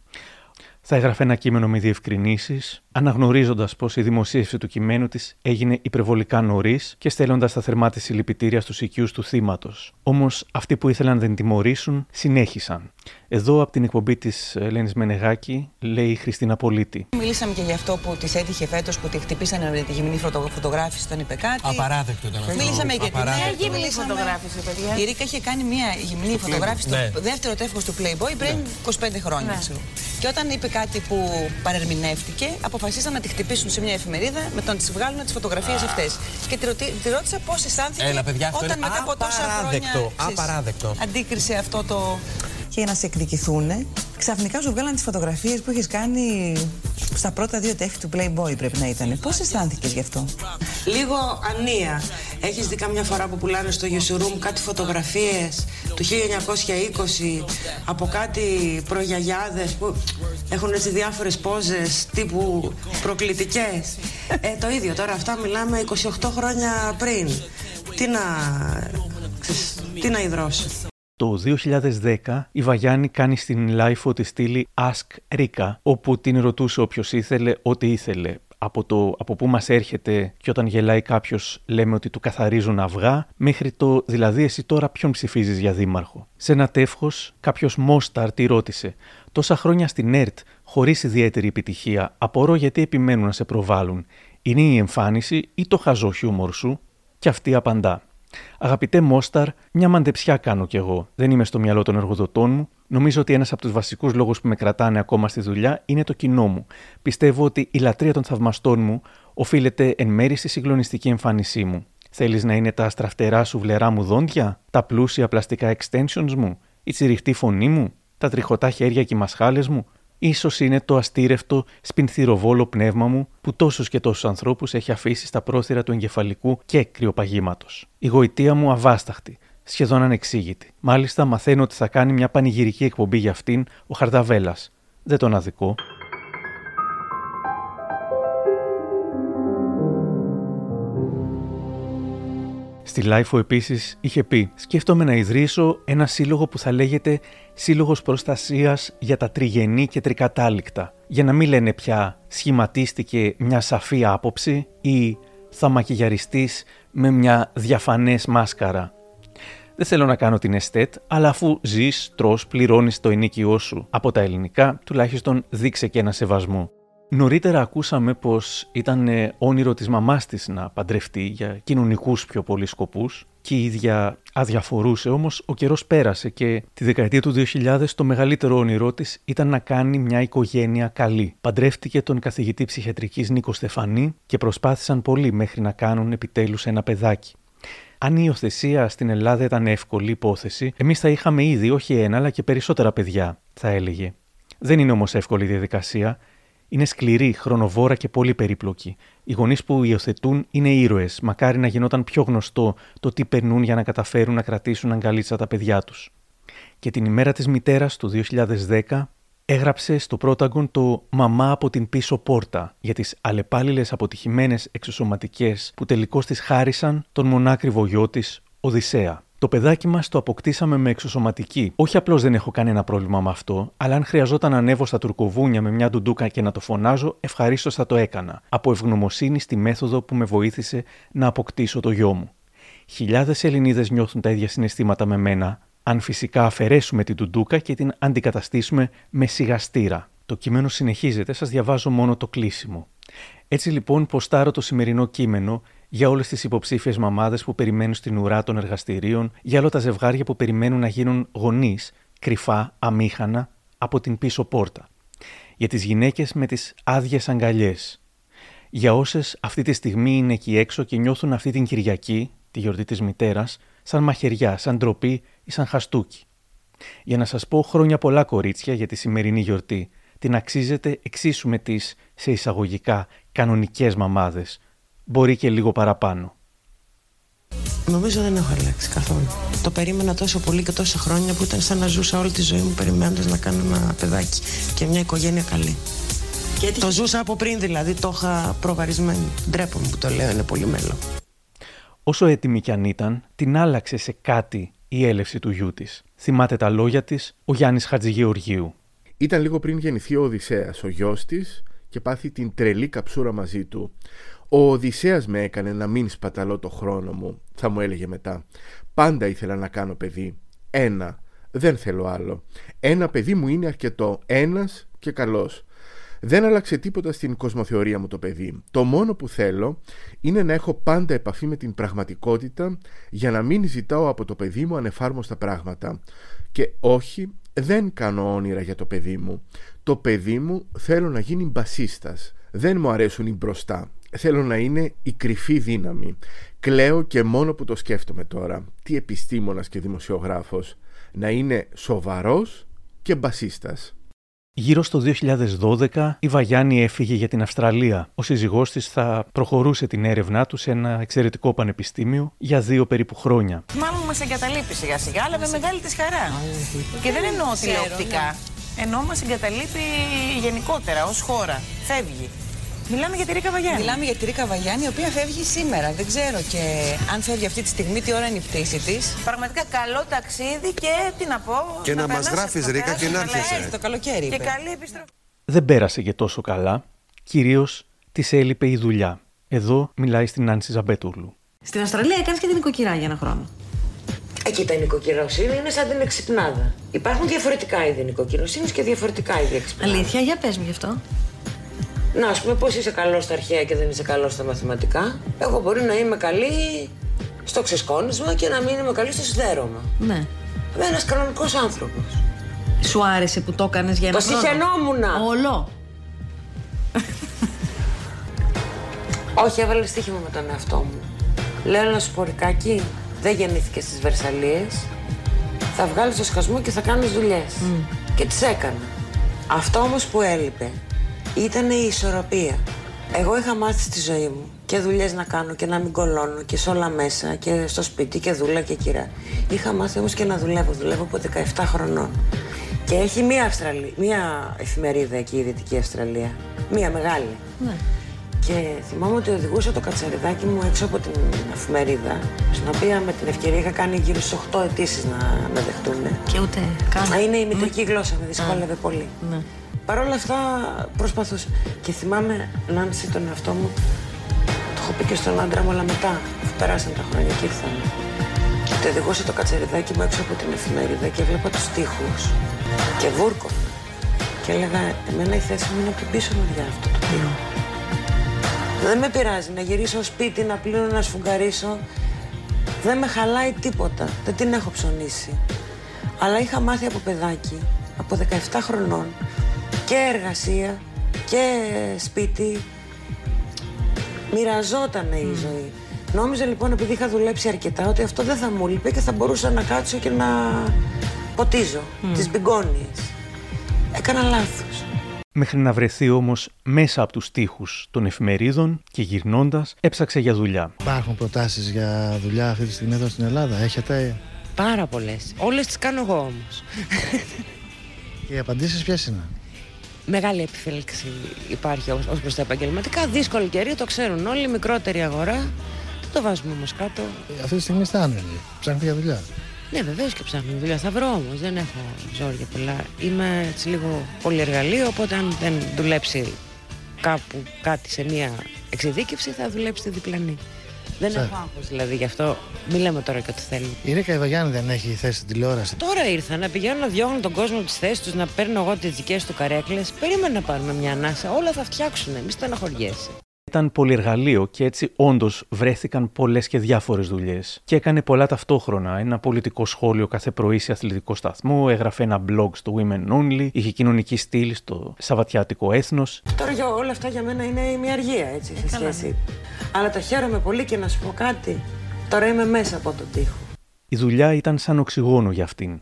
Θα έγραφε ένα κείμενο με διευκρινήσεις, αναγνωρίζοντας πως η δημοσίευση του κειμένου της έγινε υπερβολικά νωρίς και στέλνοντας τα θερμά της συλληπιτήρια στους οικείου του θύματος. Όμως αυτοί που ήθελαν να την τιμωρήσουν συνέχισαν. Εδώ από την εκπομπή της Ελένης Μενεγάκη λέει η Χριστίνα Πολίτη. Μιλήσαμε και για αυτό που της έτυχε φέτος που τη χτυπήσανε με τη γυμνή φωτο- φωτογράφηση στον είπε κάτι. Απαράδεκτο ήταν αυτό. Μιλήσαμε για την Απαράδεκτο. Μια γυμνή φωτογράφηση, παιδιά. Η Ρίκα είχε κάνει μια γυμνή Στο φωτογράφηση Playboy. στο Ναι. δεύτερο τεύχο του Playboy πριν 25 χρόνια. Ναι. ξέρω. Και όταν είπε κάτι που παρερμηνεύτηκε, αποφασίσαν να τη χτυπήσουν σε μια εφημερίδα με το να της βγάλουν τις φωτογραφίες αυτές. Και τη, ρωτη- τη ρώτησα πώ αισθάνθηκε Έλα, παιδιά, αυτό όταν είναι μετά από τόσα χρόνια. απαράδεκτο, ξέρεις, απαράδεκτο. Αντίκρισε αυτό το. Και για να σε εκδικηθούν, ξαφνικά σου βγάλαν τις φωτογραφίες που είχε κάνει στα πρώτα δύο τεύχη του Playboy, πρέπει να ήταν. Πώς αισθάνθηκες γι' αυτό; Λίγο ανία. Έχεις δει καμιά φορά που πουλάνε στο Γιουσουρούμ κάτι φωτογραφίες του 1920 από κάτι προγιαγιάδες που έχουν έτσι διάφορες πόζες τύπου προκλητικές; Ε, το ίδιο τώρα αυτά μιλάμε 28 χρόνια πριν. Τι να, ξέρεις, τι να υδρώσω. Το 2010 η Βαγιάννη κάνει στην live τη στήλη Ask Rika, όπου την ρωτούσε όποιος ήθελε ό,τι ήθελε. Από το από πού μας έρχεται και όταν γελάει κάποιος λέμε ότι του καθαρίζουν αυγά, μέχρι το δηλαδή εσύ τώρα ποιον ψηφίζεις για δήμαρχο. Σε ένα τεύχος κάποιος Μόσταρ τη ρώτησε «Τόσα χρόνια στην ΕΡΤ χωρίς ιδιαίτερη επιτυχία, απορώ γιατί επιμένουν να σε προβάλλουν. Είναι η εμφάνιση ή το χαζό χιούμορ σου» και αυτή απαντά Αγαπητέ Μόσταρ, μια μαντεψιά κάνω κι εγώ. Δεν είμαι στο μυαλό των εργοδοτών μου. Νομίζω ότι ένας από τους βασικούς λόγους που με κρατάνε ακόμα στη δουλειά είναι το κοινό μου. Πιστεύω ότι η λατρεία των θαυμαστών μου οφείλεται εν μέρη στη συγκλονιστική εμφάνισή μου. Θέλεις να είναι τα στραφτερά σου βλερά μου δόντια, τα πλούσια πλαστικά extensions μου, η τσιριχτή φωνή μου, τα τριχωτά χέρια και οι μασχάλες μου, Ίσως είναι το αστήρευτο, σπινθυροβόλο πνεύμα μου που τόσους και τόσους ανθρώπους έχει αφήσει στα πρόθυρα του εγκεφαλικού και κρυοπαγήματος. Η γοητεία μου αβάσταχτη, σχεδόν ανεξήγητη. Μάλιστα μαθαίνω ότι θα κάνει μια πανηγυρική εκπομπή για αυτήν ο Χαρδαβέλας. Δεν τον αδικώ. Στη LiFO επίσης είχε πει: Σκέφτομαι να ιδρύσω ένα σύλλογο που θα λέγεται Σύλλογος Προστασίας για τα Τριγενή και Τρικατάληκτα. Για να μην λένε πια σχηματίστηκε μια σαφή άποψη ή θα μακιγιαριστείς με μια διαφανές μάσκαρα. Δεν θέλω να κάνω την εστέτ, αλλά αφού ζεις, τρώ, πληρώνεις το ενίκιό σου από τα ελληνικά, τουλάχιστον δείξε και ένα σεβασμό. Νωρίτερα ακούσαμε πως ήταν ε, όνειρο της μαμάς της να παντρευτεί για κοινωνικούς πιο πολλοί σκοπούς και η ίδια αδιαφορούσε, όμως ο καιρός πέρασε και τη δεκαετία του 2000 το μεγαλύτερο όνειρό της ήταν να κάνει μια οικογένεια καλή. Παντρεύτηκε τον καθηγητή ψυχιατρικής Νίκο Στεφανή και προσπάθησαν πολύ μέχρι να κάνουν επιτέλους ένα παιδάκι. Αν η υιοθεσία στην Ελλάδα ήταν εύκολη υπόθεση, εμείς θα είχαμε ήδη όχι ένα αλλά και περισσότερα παιδιά, θα έλεγε. Δεν είναι όμως εύκολη η διαδικασία είναι σκληρή, χρονοβόρα και πολύ περίπλοκη. Οι γονείς που υιοθετούν είναι ήρωες. Μακάρι να γινόταν πιο γνωστό το τι περνούν για να καταφέρουν να κρατήσουν αγκαλίτσα τα παιδιά τους. Και την ημέρα της μητέρας του 2010 έγραψε στο πρόταγκον το «Μαμά από την πίσω πόρτα» για τις αλλεπάλληλες αποτυχημένες εξωσωματικές που τελικώς της χάρισαν τον μονάκριβο γιο της, Οδυσσέα. Το παιδάκι μας το αποκτήσαμε με εξωσωματική. Όχι απλώς δεν έχω κανένα πρόβλημα με αυτό, αλλά αν χρειαζόταν να ανέβω στα τουρκοβούνια με μια ντουντούκα και να το φωνάζω, ευχαρίστως θα το έκανα. Από ευγνωμοσύνη στη μέθοδο που με βοήθησε να αποκτήσω το γιο μου. Χιλιάδες Ελληνίδες νιώθουν τα ίδια συναισθήματα με μένα, αν φυσικά αφαιρέσουμε την ντουντούκα και την αντικαταστήσουμε με σιγαστήρα. Το κείμενο συνεχίζεται, σας διαβάζω μόνο το κλείσιμο. Έτσι λοιπόν ποστάρω το σημερινό κείμενο για όλες τις υποψήφιες μαμάδες που περιμένουν στην ουρά των εργαστηρίων, για όλα τα ζευγάρια που περιμένουν να γίνουν γονείς, κρυφά, αμήχανα, από την πίσω πόρτα. Για τις γυναίκες με τις άδειες αγκαλιές. Για όσες αυτή τη στιγμή είναι εκεί έξω και νιώθουν αυτή την Κυριακή, τη γιορτή της μητέρας, σαν μαχαιριά, σαν ντροπή ή σαν χαστούκι. Για να σας πω χρόνια πολλά κορίτσια για τη σημερινή γιορτή. Την αξίζετε εξίσου με τις, σε εισαγωγικά, κανονικές μαμάδες. Μπορεί και λίγο παραπάνω. Νομίζω δεν έχω αλλάξει καθόλου. Το περίμενα τόσο πολύ και τόσα χρόνια που ήταν σαν να ζούσα όλη τη ζωή μου περιμένοντας να κάνω ένα παιδάκι και μια οικογένεια καλή. Και το ζούσα από πριν δηλαδή, το είχα προβαρισμένο. Ντρέπομαι που το λέω, είναι πολύ μέλλον. Όσο έτοιμη κι αν ήταν, την άλλαξε σε κάτι η έλευση του γιού της. Θυμάται τα λόγια της ο Γιάννης Χατζηγεωργίου. Ήταν λίγο πριν γεννηθεί ο Οδυσσέας, ο γιος της, και πάθει την τρελή καψούρα μαζί του. Ο Οδυσσέας με έκανε να μην σπαταλώ το χρόνο μου, θα μου έλεγε μετά. Πάντα ήθελα να κάνω παιδί. Ένα. Δεν θέλω άλλο. Ένα παιδί μου είναι αρκετό. Ένας και καλός. Δεν άλλαξε τίποτα στην κοσμοθεωρία μου το παιδί. Το μόνο που θέλω είναι να έχω πάντα επαφή με την πραγματικότητα για να μην ζητάω από το παιδί μου ανεφάρμοστα πράγματα. Και όχι, δεν κάνω όνειρα για το παιδί μου. Το παιδί μου θέλω να γίνει μπασίστας. Δεν μου αρέσουν οι μπροστά. Θέλω να είναι η κρυφή δύναμη. Κλαίω και μόνο που το σκέφτομαι τώρα. Τι επιστήμονας και δημοσιογράφος. Να είναι σοβαρός και μπασίστας. Γύρω στο 2012 η Βαγιάννη έφυγε για την Αυστραλία. Ο σύζυγός της θα προχωρούσε την έρευνά του σε ένα εξαιρετικό πανεπιστήμιο για δύο περίπου χρόνια. Μάλλον μας εγκαταλείπει σιγά σιγά, αλλά με μεγάλη της χαρά. Και δεν εννοώ τηλεοπτικά. Εννοώ μας εγκαταλείπει γενικότερα ως χώρα. Φεύγει. Μιλάμε για τη Ρίκα Βαγιάννη. Μιλάμε για τη Ρίκα Βαγιάννη, η οποία φεύγει σήμερα. Δεν ξέρω και αν φεύγει αυτή τη στιγμή, τι ώρα είναι η πτήση της. Πραγματικά καλό ταξίδι και τι να πω. Και να, μας περνάς, γράφεις, θα Ρίκα, και περάσεις να καλά, έρχεσαι. έτσι, Το καλοκαίρι. Και είπε. καλή επιστροφή. Δεν πέρασε και τόσο καλά, κυρίως της έλειπε η δουλειά. Εδώ μιλάει στην Νάνση Ζαμπέτουρλου. Στην Αυστραλία έκανες και την νοικοκυρά για ένα χρόνο. Εκεί τα νοικοκυροσύνη είναι σαν την εξυπνάδα. Υπάρχουν διαφορετικά είδη νοικοκυροσύνης και διαφορετικά είδη εξυπνάδα. Αλήθεια, για πες μου γι' αυτό. Να, ας πούμε, πώς είσαι καλός στα αρχαία και δεν είσαι καλός στα μαθηματικά. Εγώ μπορεί να είμαι καλή στο ξεσκόνισμα και να μην είμαι καλή στο σιδέρωμα. Ναι. Είμαι ένας κανονικός άνθρωπος. Σου άρεσε που το έκανες για ένα Το χρόνο; συχαινόμουνα. Όλο; Όχι, έβαλε στοίχημα με τον εαυτό μου. Λέω να σου πω, Ρικάκη, δεν γεννήθηκε στις Βερσαλίες. Θα βγάλεις το σκασμό και θα κάνεις δουλειές. Και τις έκανα. Αυτό όμως που έλειπε ήταν η ισορροπία. Εγώ είχα μάθει στη ζωή μου και δουλειές να κάνω και να μην κολώνω και σε όλα μέσα και στο σπίτι και δούλα και κυρά. Είχα μάθει όμως και να δουλεύω. Δουλεύω από 17 χρονών. Και έχει μία, Αυστραλία, μία εφημερίδα εκεί η Δυτική Αυστραλία. Μία μεγάλη. Ναι. Και θυμάμαι ότι οδηγούσα το κατσαριδάκι μου έξω από την εφημερίδα, στην οποία με την ευκαιρία είχα κάνει γύρω στις 8 αιτήσεις να με δεχτούν. Και ούτε καν. Α, είναι η μητρική γλώσσα, με δυσκόλευε πολύ. Ναι. Παρ' όλα αυτά προσπαθούσα. Και θυμάμαι, Νάνση, τον εαυτό μου, το έχω πει και στον άντρα μου, αλλά μετά, αφού περάσαν τα χρόνια και ήρθαν. Και οδηγούσα το κατσαριδάκι μου έξω από την εφημερίδα και έβλεπα τους τοίχους και βούρκωνα. Και έλεγα, εμένα η θέση μου είναι από την πίσω μεριά αυτό το τοίχο. Δεν με πειράζει να γυρίσω σπίτι, να πλύνω, να σφουγγαρίσω. Δεν με χαλάει τίποτα. Δεν την έχω ψωνίσει. Αλλά είχα μάθει από παιδάκι, από 17 χρονών, και εργασία και σπίτι. Μοιραζότανε η ζωή. Νόμιζα λοιπόν επειδή είχα δουλέψει αρκετά ότι αυτό δεν θα μου λείπει και θα μπορούσα να κάτσω και να ποτίζω τις μπιγκόνιες. Έκανα λάθος. Μέχρι να βρεθεί όμως μέσα από τους τοίχους των εφημερίδων και γυρνώντας έψαξε για δουλειά. Υπάρχουν προτάσεις για δουλειά αυτή τη στιγμή εδώ στην Ελλάδα, έχετε; Πάρα πολλές. Όλες τις κάνω εγώ όμως. Και οι απαντήσεις ποιες είναι; Μεγάλη επιφύλαξη υπάρχει ως, ως προς τα επαγγελματικά. Δύσκολη καιρή, το ξέρουν όλοι. Μικρότερη αγορά. Δεν το βάζουμε όμως κάτω. Ε, Αυτή τη στιγμή είστε άνεργοι. Ψάχνετε για δουλειά. Ναι, βεβαίως και ψάχνω δουλειά. Θα βρω όμως. Δεν έχω ζόρια για πολλά. Είμαι έτσι λίγο πολυεργαλείο, οπότε αν δεν δουλέψει κάπου κάτι σε μία εξειδίκευση, θα δουλέψει τη διπλανή. Δεν Ξέρεις. έχω άγχος δηλαδή γι' αυτό. Μην λέμε τώρα και ό,τι θέλουμε. Η Ρίκα Ιβαγιάννη δεν έχει θέση στην τηλεόραση. Τώρα ήρθα να πηγαίνω να διώχνω τον κόσμο από τι θέσει τους, να παίρνω εγώ τις δικές του καρέκλες. Περίμενα να πάρουμε μια ανάσα. Όλα θα φτιάξουν. Μη στεναχωριέσαι. Ήταν πολυεργαλείο και έτσι όντως βρέθηκαν πολλές και διάφορες δουλειές. Και έκανε πολλά ταυτόχρονα. Ένα πολιτικό σχόλιο κάθε πρωί σε αθλητικό σταθμό, έγραφε ένα blog στο Women Only, είχε κοινωνική στήλη στο Σαββατιάτικο Έθνος. Τώρα για όλα αυτά για μένα είναι μια αργία έτσι σε σχέση. Αλλά το χαίρομαι πολύ και να σου πω κάτι. Τώρα είμαι μέσα από τον τοίχο. Η δουλειά ήταν σαν οξυγόνο για αυτήν.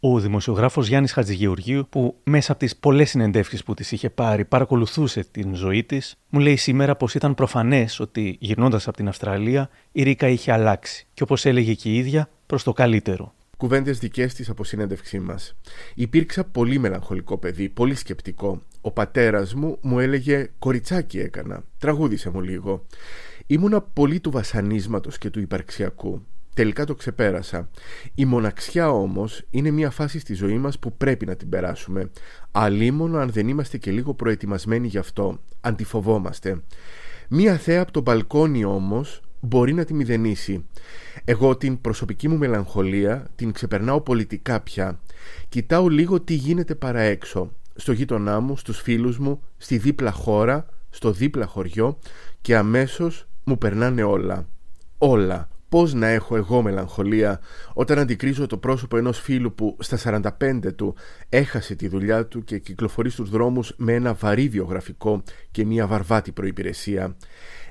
Ο δημοσιογράφος Γιάννης Χατζηγεωργίου, που μέσα από τις πολλές συνεντεύξεις που της είχε πάρει παρακολουθούσε την ζωή της, μου λέει σήμερα πως ήταν προφανές ότι γυρνώντας από την Αυστραλία η Ρίκα είχε αλλάξει. Και όπως έλεγε και η ίδια, προς το καλύτερο. Κουβέντες δικές της από συνέντευξή μας. Υπήρξα πολύ μελαγχολικό παιδί, πολύ σκεπτικό. Ο πατέρας μου μου έλεγε Κοριτσάκι έκανα. Τραγούδισε μου λίγο. Ήμουνα πολύ του βασανίσματος και του υπαρξιακού. Τελικά το ξεπέρασα. Η μοναξιά όμως είναι μια φάση στη ζωή μας που πρέπει να την περάσουμε. Αλίμονο αν δεν είμαστε και λίγο προετοιμασμένοι γι' αυτό. Αντιφοβόμαστε. Μία θέα από το μπαλκόνι όμως μπορεί να τη μηδενίσει. Εγώ την προσωπική μου μελαγχολία την ξεπερνάω πολιτικά πια. Κοιτάω λίγο τι γίνεται παραέξω. Στο γείτονά μου, στους φίλους μου, στη δίπλα χώρα, στο δίπλα χωριό και αμέσως μου περνάνε όλα. Όλα. Πώς να έχω εγώ μελαγχολία όταν αντικρίζω το πρόσωπο ενός φίλου που στα 45 του έχασε τη δουλειά του και κυκλοφορεί στους δρόμους με ένα βαρύ βιογραφικό και μια βαρβάτη προϋπηρεσία.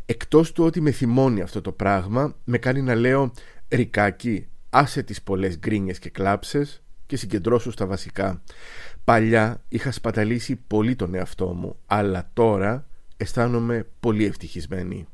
Εκτός του ότι με θυμώνει αυτό το πράγμα, με κάνει να λέω «Ρικάκι, άσε τις πολλές γκρίνιες και κλάψες και συγκεντρώσου στα βασικά». Παλιά είχα σπαταλήσει πολύ τον εαυτό μου, αλλά τώρα αισθάνομαι πολύ ευτυχισμένη.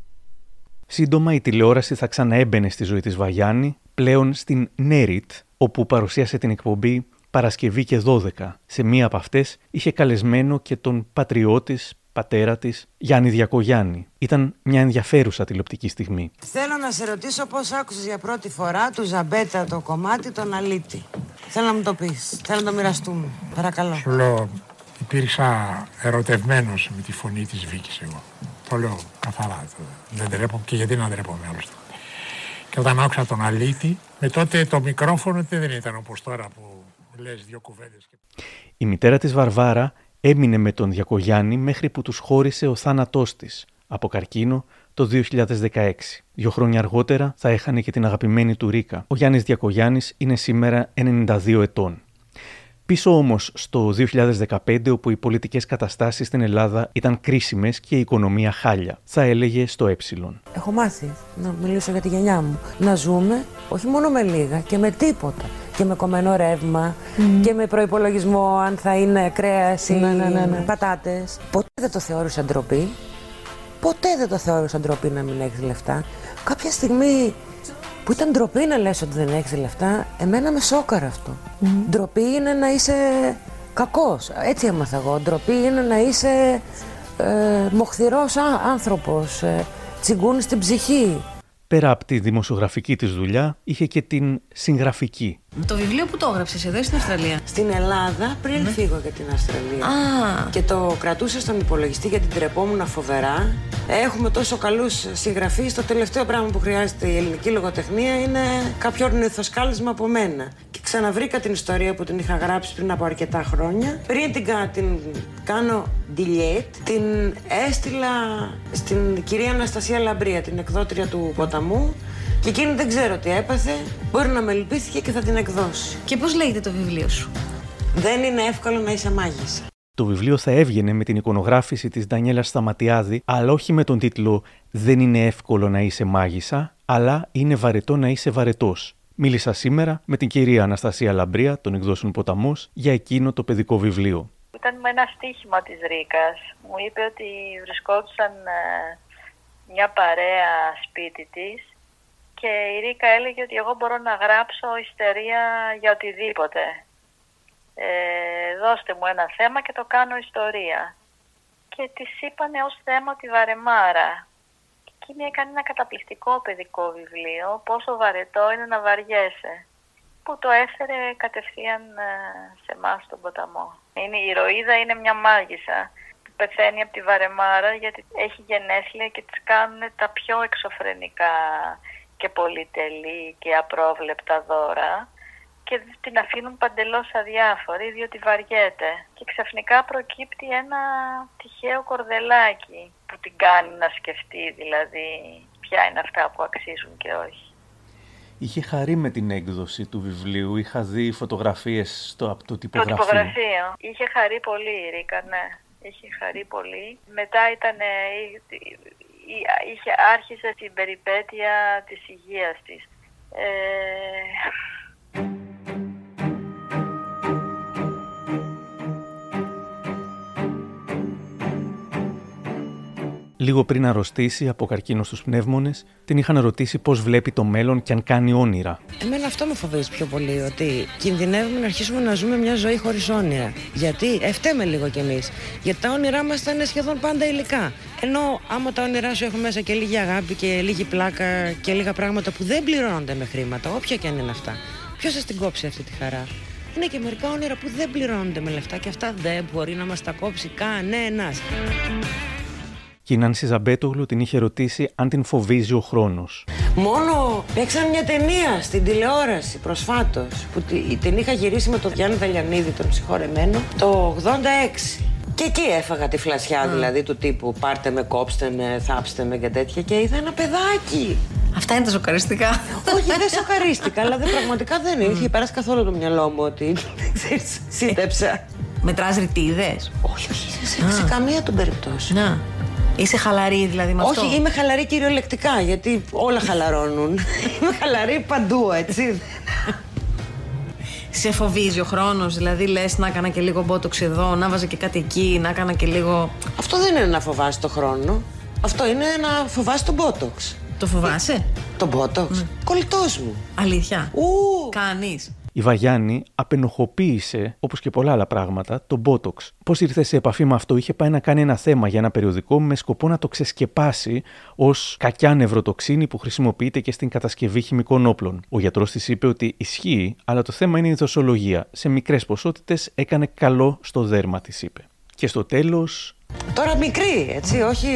Σύντομα η τηλεόραση θα ξαναέμπαινε στη ζωή της Βαγιάννη, πλέον στην Νέριτ, όπου παρουσίασε την εκπομπή Παρασκευή και 12. Σε μία από αυτές είχε καλεσμένο και τον πατριώτης πατέρα της, Γιάννη Διακογιάννη. Ήταν μια ενδιαφέρουσα τηλεοπτική στιγμή. Θέλω να σε ρωτήσω πώς άκουσες για πρώτη φορά του Ζαμπέτα το κομμάτι τον Αλίτη. Θέλω να μου το πεις. Θέλω να το μοιραστούμε. Παρακαλώ. Σου λέω, υπήρξα ερωτευμένος με τη φωνή της Βίκης εγώ. Το λέω καθαρά. Δεν τρέπω και γιατί να ντρέπομαι άλλωστε. Και όταν άκουσα τον Αλίτη, με τότε το μικρόφωνο δεν ήταν όπως τώρα που λες δύο κουβέντες. Η μητέρα της Βαρβάρα έμεινε με τον Διακογιάννη μέχρι που τους χώρισε ο θάνατός της από καρκίνο το 2016. Δύο χρόνια αργότερα θα έχανε και την αγαπημένη του Ρίκα. Ο Γιάννης Διακογιάννης είναι σήμερα 92 ετών. Πίσω όμως στο 2015, όπου οι πολιτικές καταστάσεις στην Ελλάδα ήταν κρίσιμες και η οικονομία χάλια, θα έλεγε στο ε. Έχω μάθει να μιλήσω για τη γενιά μου. Να ζούμε όχι μόνο με λίγα και με τίποτα. Και με κομμένο ρεύμα και με προπολογισμό αν θα είναι κρέας ή ναι, ναι, ναι, ναι. πατάτες. Ποτέ δεν το θεώρησα ντροπή. Ποτέ δεν το θεώρησα ντροπή να μην έχεις λεφτά. Κάποια στιγμή που ήταν ντροπή να λες ότι δεν έχεις λεφτά, εμένα με σόκαρα αυτό. Mm. Ντροπή είναι να είσαι κακός, έτσι έμαθα εγώ. Ντροπή είναι να είσαι ε, μοχθηρός άνθρωπος, ε, τσιγκούνι στην ψυχή. Πέρα από τη δημοσιογραφική της δουλειά, είχε και την συγγραφική. Το βιβλίο που το έγραψες εδώ στην Αυστραλία; Στην Ελλάδα πριν ναι. φύγω για την Αυστραλία. Α. Και το κρατούσα στον υπολογιστή γιατί την τρεπόμουν φοβερά. Έχουμε τόσο καλούς συγγραφείς. Το τελευταίο πράγμα που χρειάζεται η ελληνική λογοτεχνία είναι κάποιο ορνηθοσκάλισμα από μένα. Και ξαναβρήκα την ιστορία που την είχα γράψει πριν από αρκετά χρόνια. Πριν την, την κάνω delete, την έστειλα στην κυρία Αναστασία Λαμπρία, την εκδότρια του ποταμού. Και εκείνη δεν ξέρω τι έπαθε. Μπορεί να με λυπήθηκε και θα την εκδώσει. Και πώς λέγεται το βιβλίο σου; Δεν είναι εύκολο να είσαι μάγισσα. Το βιβλίο θα έβγαινε με την εικονογράφηση της Ντανιέλα Σταματιάδη, αλλά όχι με τον τίτλο «Δεν είναι εύκολο να είσαι μάγισσα», αλλά «Είναι βαρετό να είσαι βαρετός». Μίλησα σήμερα με την κυρία Αναστασία Λαμπρία των εκδόσεων Ποταμός για εκείνο το παιδικό βιβλίο. Ήταν με ένα στίχημα της Ρίκας. Μου είπε ότι βρισκόντουσαν ε, μια παρέα σπίτι της και η Ρίκα έλεγε ότι εγώ μπορώ να γράψω ιστορία για οτιδήποτε. Ε, δώστε μου ένα θέμα και το κάνω ιστορία. Και της είπανε ως θέμα τη Βαρεμάρα. Και εκείνη έκανε ένα καταπληκτικό παιδικό βιβλίο, πόσο βαρετό είναι να βαριέσαι. Που το έφερε κατευθείαν ε, σε εμάς στον ποταμό. Είναι, η ηρωίδα είναι μια μάγισσα που πεθαίνει από τη Βαρεμάρα γιατί έχει γενέθλια και τις κάνουν τα πιο εξωφρενικά και πολυτελή και απρόβλεπτα δώρα και την αφήνουν παντελώς αδιάφορη διότι βαριέται. Και ξαφνικά προκύπτει ένα τυχαίο κορδελάκι που την κάνει να σκεφτεί δηλαδή ποια είναι αυτά που αξίζουν και όχι. Είχε χαρεί με την έκδοση του βιβλίου, είχα δει φωτογραφίες στο, από το τυπογραφείο. Το τυπογραφείο. Είχε χαρεί πολύ η Ρίκα, ναι. Είχε χαρεί πολύ. Μετά ήταν είχε, άρχισε την περιπέτεια της υγείας της. Ε... λίγο πριν αρρωστήσει από καρκίνο στους πνεύμονες, την είχαν ρωτήσει πώς βλέπει το μέλλον και αν κάνει όνειρα. Εμένα αυτό με φοβίζει πιο πολύ, ότι κινδυνεύουμε να αρχίσουμε να ζούμε μια ζωή χωρίς όνειρα. Γιατί; Εφταίμε λίγο κι εμείς. Γιατί τα όνειρά μας ήταν σχεδόν πάντα υλικά. Ενώ άμα τα όνειρά σου έχουν μέσα και λίγη αγάπη και λίγη πλάκα και λίγα πράγματα που δεν πληρώνονται με χρήματα, όποια και αν είναι αυτά, ποιος θα την κόψει αυτή τη χαρά; Είναι και μερικά όνειρα που δεν πληρώνονται με λεφτά και αυτά δεν μπορεί να μας τα κόψει κανένας. Και η Νάνση Ζαμπέτογλου την είχε ρωτήσει αν την φοβίζει ο χρόνος. Μόνο παίξαν μια ταινία στην τηλεόραση προσφάτως που την είχα γυρίσει με τον Γιάννη Δαλιανίδη, τον συγχωρεμένο, το 86. Και εκεί έφαγα τη φλασιά δηλαδή του τύπου πάρτε με, κόψτε με, θάψτε με και τέτοια και είδα ένα παιδάκι. Αυτά είναι τα σοκαριστικά. Όχι, δεν σοκαρίστηκα, αλλά δεν, πραγματικά δεν είναι. Είχε περάσει καθόλου το μυαλό μου ότι. ξέρεις, σύντεψα. Μετράς ρητίδες; Όχι, όχι, σε, σε καμία των περιπτώσεων. Να. Είσαι χαλαρή δηλαδή με αυτό; Όχι, είμαι χαλαρή κυριολεκτικά γιατί όλα χαλαρώνουν. είμαι χαλαρή παντού, έτσι. Σε φοβίζει ο χρόνος, δηλαδή λες να έκανα και λίγο μπότοξ εδώ, να βάζα και κάτι εκεί, να έκανα και λίγο. Αυτό δεν είναι να φοβάσει το χρόνο. Αυτό είναι να φοβάσει τον μπότοξ. Το φοβάσαι; Τον μπότοξ. Mm. Κολλητός μου. Αλήθεια; Ου. Κάνεις; Η Βαγιάννη απενοχοποίησε, όπως και πολλά άλλα πράγματα, το Botox. Πώς ήρθε σε επαφή με αυτό, είχε πάει να κάνει ένα θέμα για ένα περιοδικό με σκοπό να το ξεσκεπάσει ως κακιά νευροτοξίνη που χρησιμοποιείται και στην κατασκευή χημικών όπλων. Ο γιατρός της είπε ότι ισχύει, αλλά το θέμα είναι η δοσολογία. Σε μικρές ποσότητες έκανε καλό στο δέρμα, της είπε. Και στο τέλος, Τώρα μικρή, έτσι, όχι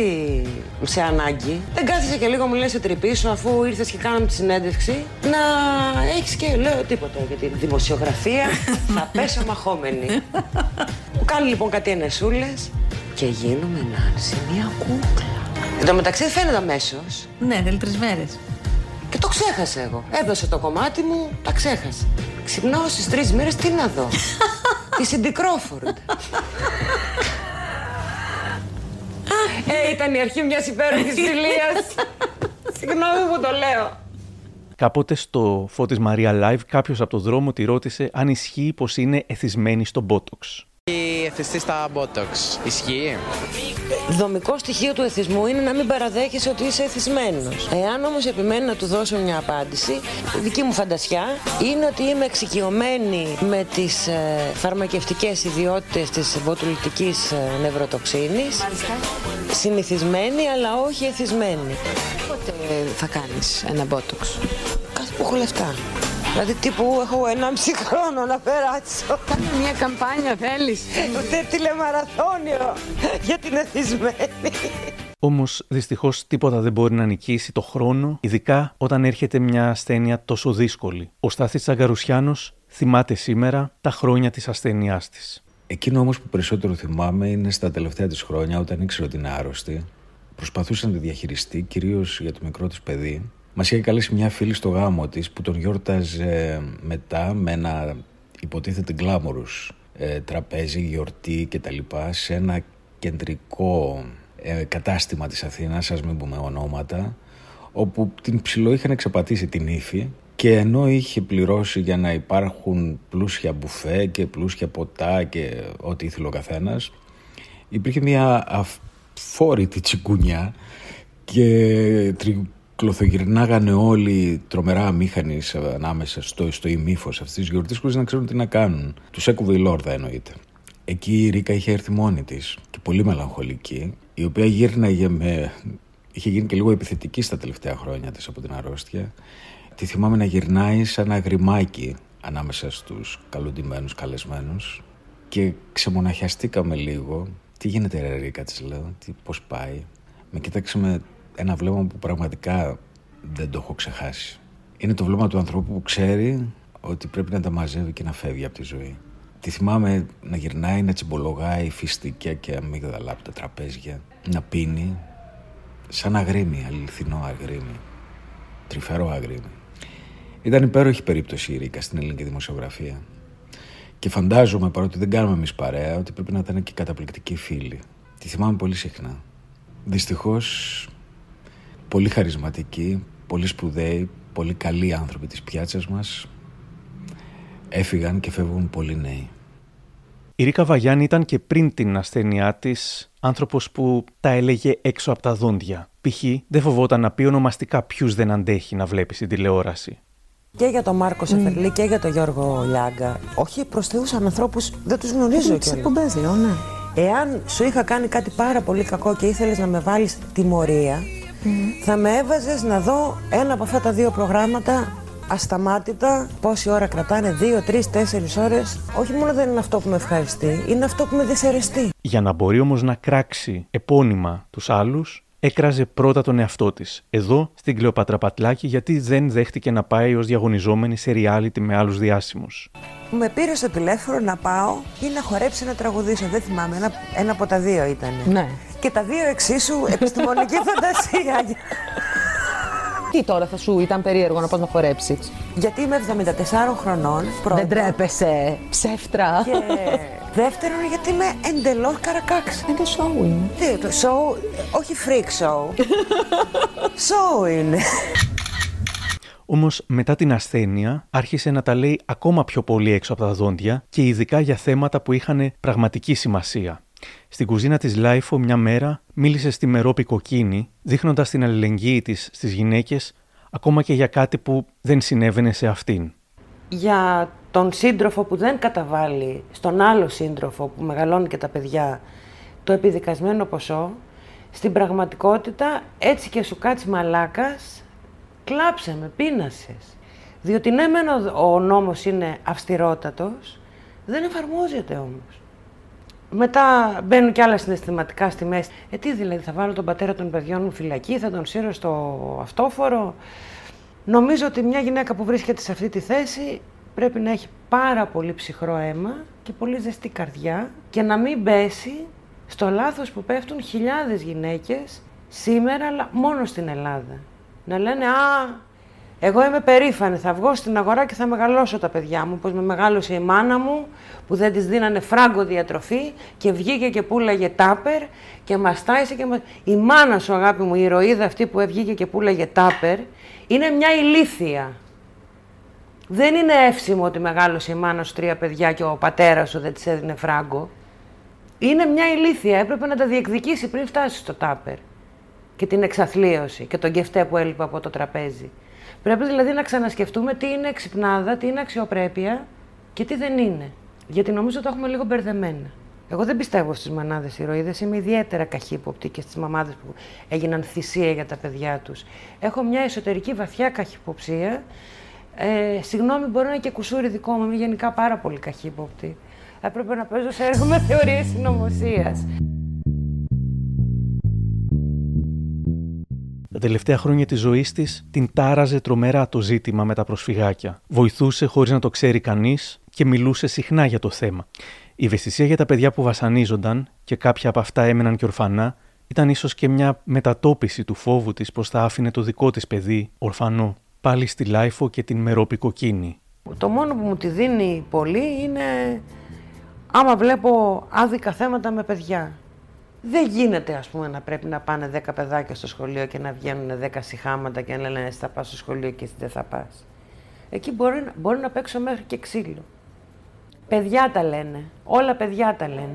σε ανάγκη. Δεν κάθισε και λίγο μου λες σε τρυπήσω αφού ήρθες και κάναμε τη συνέντευξη να έχεις και λέω τίποτα για τη δημοσιογραφία. θα πέσω μαχόμενη. Μου κάνει λοιπόν κάτι ενεσούλες και γίνομαι Νάνση μια κούκλα. Εν τω μεταξύ φαίνεται αμέσως. Ναι, θέλει τρεις μέρες. Και το ξέχασα εγώ. Έδωσε το κομμάτι μου, τα ξέχασα. Ξυπνάω στις τρεις μέρες τι να δω. Τη Σιντι Κρόφορντ. Ε, ήταν η αρχή μιας υπέροχης φιλίας. Συγγνώμη που το λέω. Κάποτε στο Φώτης Μαρία Live κάποιος από το δρόμο τη ρώτησε αν ισχύει πως είναι εθισμένη στο Botox. Η εθιστή στα Botox ισχύει; Δομικό στοιχείο του εθισμού είναι να μην παραδέχεσαι ότι είσαι εθισμένος. Εάν όμως επιμένει να του δώσω μια απάντηση, η δική μου φαντασιά είναι ότι είμαι εξοικειωμένη με τις ε, φαρμακευτικές ιδιότητες της βοτουλητικής ε, νευροτοξίνης. Συνηθισμένη, αλλά όχι εθισμένη. Πότε θα κάνεις ένα Botox; Κάθε που έχω λεφτά. Δηλαδή τύπου έχω ένα μισή χρόνο να περάσω. Κάνε μια καμπάνια θέλεις. Ούτε τηλεμαραθώνιο για την εθισμένη. Όμως, δυστυχώς, τίποτα δεν μπορεί να νικήσει το χρόνο, ειδικά όταν έρχεται μια ασθένεια τόσο δύσκολη. Ο Στάθης Τσαγκαρουσιάνος θυμάται σήμερα τα χρόνια της ασθένειάς της. Εκείνο όμως που περισσότερο θυμάμαι είναι στα τελευταία της χρόνια, όταν ήξερε ότι είναι άρρωστη. Προσπαθούσε να τη διαχειριστεί, κυρίως για το μικρό της παιδί, μας είχε καλέσει μια φίλη στο γάμο της που τον γιόρταζε μετά με ένα υποτίθεται γκλάμορους ε, τραπέζι, γιορτή κτλ. σε ένα κεντρικό ε, κατάστημα της Αθήνας, ας μην πούμε ονόματα, όπου την ψηλό είχαν εξαπατήσει την ύφη και ενώ είχε πληρώσει για να υπάρχουν πλούσια μπουφέ και πλούσια ποτά και ό,τι ήθελε ο καθένας, υπήρχε μια αφόρητη τσικούνια και κλωθογυρνάγανε όλοι τρομερά αμήχανοι ανάμεσα στο, στο ημίφος αυτής της γιορτής χωρίς να ξέρουν τι να κάνουν. Τους έκοβε η Λόρδα εννοείται. Εκεί η Ρίκα είχε έρθει μόνη της και πολύ μελαγχολική, η οποία γύρναγε με. είχε γίνει και λίγο επιθετική στα τελευταία χρόνια της από την αρρώστια. Τη θυμάμαι να γυρνάει σαν ένα γρημάκι ανάμεσα στους καλοντημένους καλεσμένους και ξεμοναχιαστήκαμε λίγο. Τι γίνεται, ρε Ρίκα, της λέω, πώς πάει. Με κοίταξε με ένα βλέμμα που πραγματικά δεν το έχω ξεχάσει. Είναι το βλέμμα του ανθρώπου που ξέρει ότι πρέπει να τα μαζεύει και να φεύγει από τη ζωή. Τη θυμάμαι να γυρνάει, να τσιμπολογάει φιστικιά και αμύγδαλα από τα τραπέζια, να πίνει σαν αγρίμι, αληθινό αγρίμι, τρυφερό αγρίμι. Ήταν υπέροχη περίπτωση η Ρίκα στην ελληνική δημοσιογραφία. Και φαντάζομαι, παρότι δεν κάνουμε εμείς παρέα, ότι πρέπει να ήταν και καταπληκτικοί φίλοι. Τη θυμάμαι πολύ συχνά. Δυστυχώς πολύ χαρισματικοί, πολύ σπουδαίοι, πολύ καλοί άνθρωποι της πιάτσας μας έφυγαν και φεύγουν πολύ νέοι. Η Ρίκα Βαγιάννη ήταν και πριν την ασθένειά της Άνθρωπος που τα έλεγε έξω από τα δόντια. Π.χ. δεν φοβόταν να πει ονομαστικά ποιους δεν αντέχει να βλέπει στην τηλεόραση. Και για τον Μάρκος Σεφερλή και για τον Γιώργο Λιάγκα. Όχι, προσθεούσαν ανθρώπους, δεν τους γνωρίζω Τις κιόλας. εκπομπές λέω, ναι. Εάν σου είχα κάνει κάτι πάρα πολύ κακό και ήθελες να με βάλεις τιμωρία, θα με έβαζες να δω ένα από αυτά τα δύο προγράμματα ασταμάτητα. Πόση ώρα κρατάνε, δύο, τρεις, τέσσερις ώρες. Όχι μόνο δεν είναι αυτό που με ευχαριστεί, είναι αυτό που με δυσαρεστεί. Για να μπορεί όμως να κράξει επώνυμα τους άλλους, έκραζε πρώτα τον εαυτό της. Εδώ, στην Κλεοπάτρα Πατλάκη, γιατί δεν δέχτηκε να πάει ως διαγωνιζόμενη σε reality με άλλους διάσημους. Με πήρε στο τηλέφωνο να πάω ή να χορέψει να τραγουδήσω. Δεν θυμάμαι, ένα, ένα από τα δύο ήταν. Ναι. Και τα δύο εξίσου επιστημονική φαντασία. Τι τώρα θα σου ήταν περίεργο να πας να χορέψεις; Γιατί είμαι 74 χρονών. Πρώτον. Δεν τρέπεσαι. Ψεύτρα. Και δεύτερον, γιατί είμαι εντελώς καρακάξ. Είναι show είναι. Τι, το show, όχι freak show. show είναι. Όμως, μετά την ασθένεια, άρχισε να τα λέει ακόμα πιο πολύ έξω από τα δόντια και ειδικά για θέματα που είχαν πραγματική σημασία. Στην κουζίνα της LiFO μια μέρα μίλησε στη Μερόπη Κοκκίνη, δείχνοντας την αλληλεγγύη της στις γυναίκες, ακόμα και για κάτι που δεν συνέβαινε σε αυτήν. Για τον σύντροφο που δεν καταβάλλει στον άλλο σύντροφο που μεγαλώνει και τα παιδιά το επιδικασμένο ποσό, στην πραγματικότητα έτσι και σου κάτσει μαλάκας, κλάψε με, πείνασες. Διότι ναι μεν ο- ο νόμος είναι αυστηρότατος, δεν εφαρμόζεται όμως. Μετά μπαίνουν και άλλα συναισθηματικά στη μέση. Ε, τι δηλαδή, θα βάλω τον πατέρα των παιδιών μου φυλακή, θα τον σύρω στο αυτόφορο. Νομίζω ότι μια γυναίκα που βρίσκεται σε αυτή τη θέση πρέπει να έχει πάρα πολύ ψυχρό αίμα και πολύ ζεστή καρδιά και να μην πέσει στο λάθος που πέφτουν χιλιάδες γυναίκες σήμερα, αλλά μόνο στην Ελλάδα. Να λένε «Α, εγώ είμαι περήφανη, θα βγω στην αγορά και θα μεγαλώσω τα παιδιά μου, πως με μεγάλωσε η μάνα μου που δεν της δίνανε φράγκο διατροφή και βγήκε και πουλάγε τάπερ και μας τάισε και μας... Η μάνα σου αγάπη μου, η ηρωίδα αυτή που βγήκε και πουλάγε τάπερ, είναι μια ηλίθια. Δεν είναι εύσημο ότι μεγάλωσε η μάνα σου τρία παιδιά και ο πατέρας σου δεν της έδινε φράγκο. Είναι μια ηλίθια, έπρεπε να τα διεκδικήσει πριν φτάσει στο τάπερ και την εξαθλίωση και τον κεφτέ που έλειπε από το τραπέζι. Πρέπει δηλαδή να ξανασκεφτούμε τι είναι εξυπνάδα, τι είναι αξιοπρέπεια και τι δεν είναι. Γιατί νομίζω το έχουμε λίγο μπερδεμένα. Εγώ δεν πιστεύω στις μανάδες ηρωίδες. Είμαι ιδιαίτερα καχύποπτη και στις μαμάδες που έγιναν θυσία για τα παιδιά τους. Έχω μια εσωτερική βαθιά καχυποψία. Ε, συγγνώμη, μπορεί να είναι και κουσούρι δικό μου. Είμαι γενικά πάρα πολύ καχύποπτη. Έπρεπε να παίζω σε έργο με θεωρίες συνωμοσίας. Τα τελευταία χρόνια της ζωής της την τάραζε τρομερά το ζήτημα με τα προσφυγάκια. Βοηθούσε χωρίς να το ξέρει κανείς και μιλούσε συχνά για το θέμα. Η ευαισθησία για τα παιδιά που βασανίζονταν και κάποια από αυτά έμεναν και ορφανά ήταν ίσως και μια μετατόπιση του φόβου της πως θα άφηνε το δικό της παιδί, ορφανό, πάλι στη LiFO και την Μερόπη Κοκκίνη. Το μόνο που μου τη δίνει πολύ είναι άμα βλέπω άδικα θέματα με παιδιά. Δεν γίνεται, ας πούμε, να πρέπει να πάνε 10 παιδάκια στο σχολείο και να βγαίνουν 10 συχάματα και να λένε εσύ θα πας στο σχολείο και εσύ δεν θα πας. Εκεί μπορεί, να- μπορεί να παίξω μέχρι και ξύλο. Παιδιά τα λένε. Όλα παιδιά τα λένε.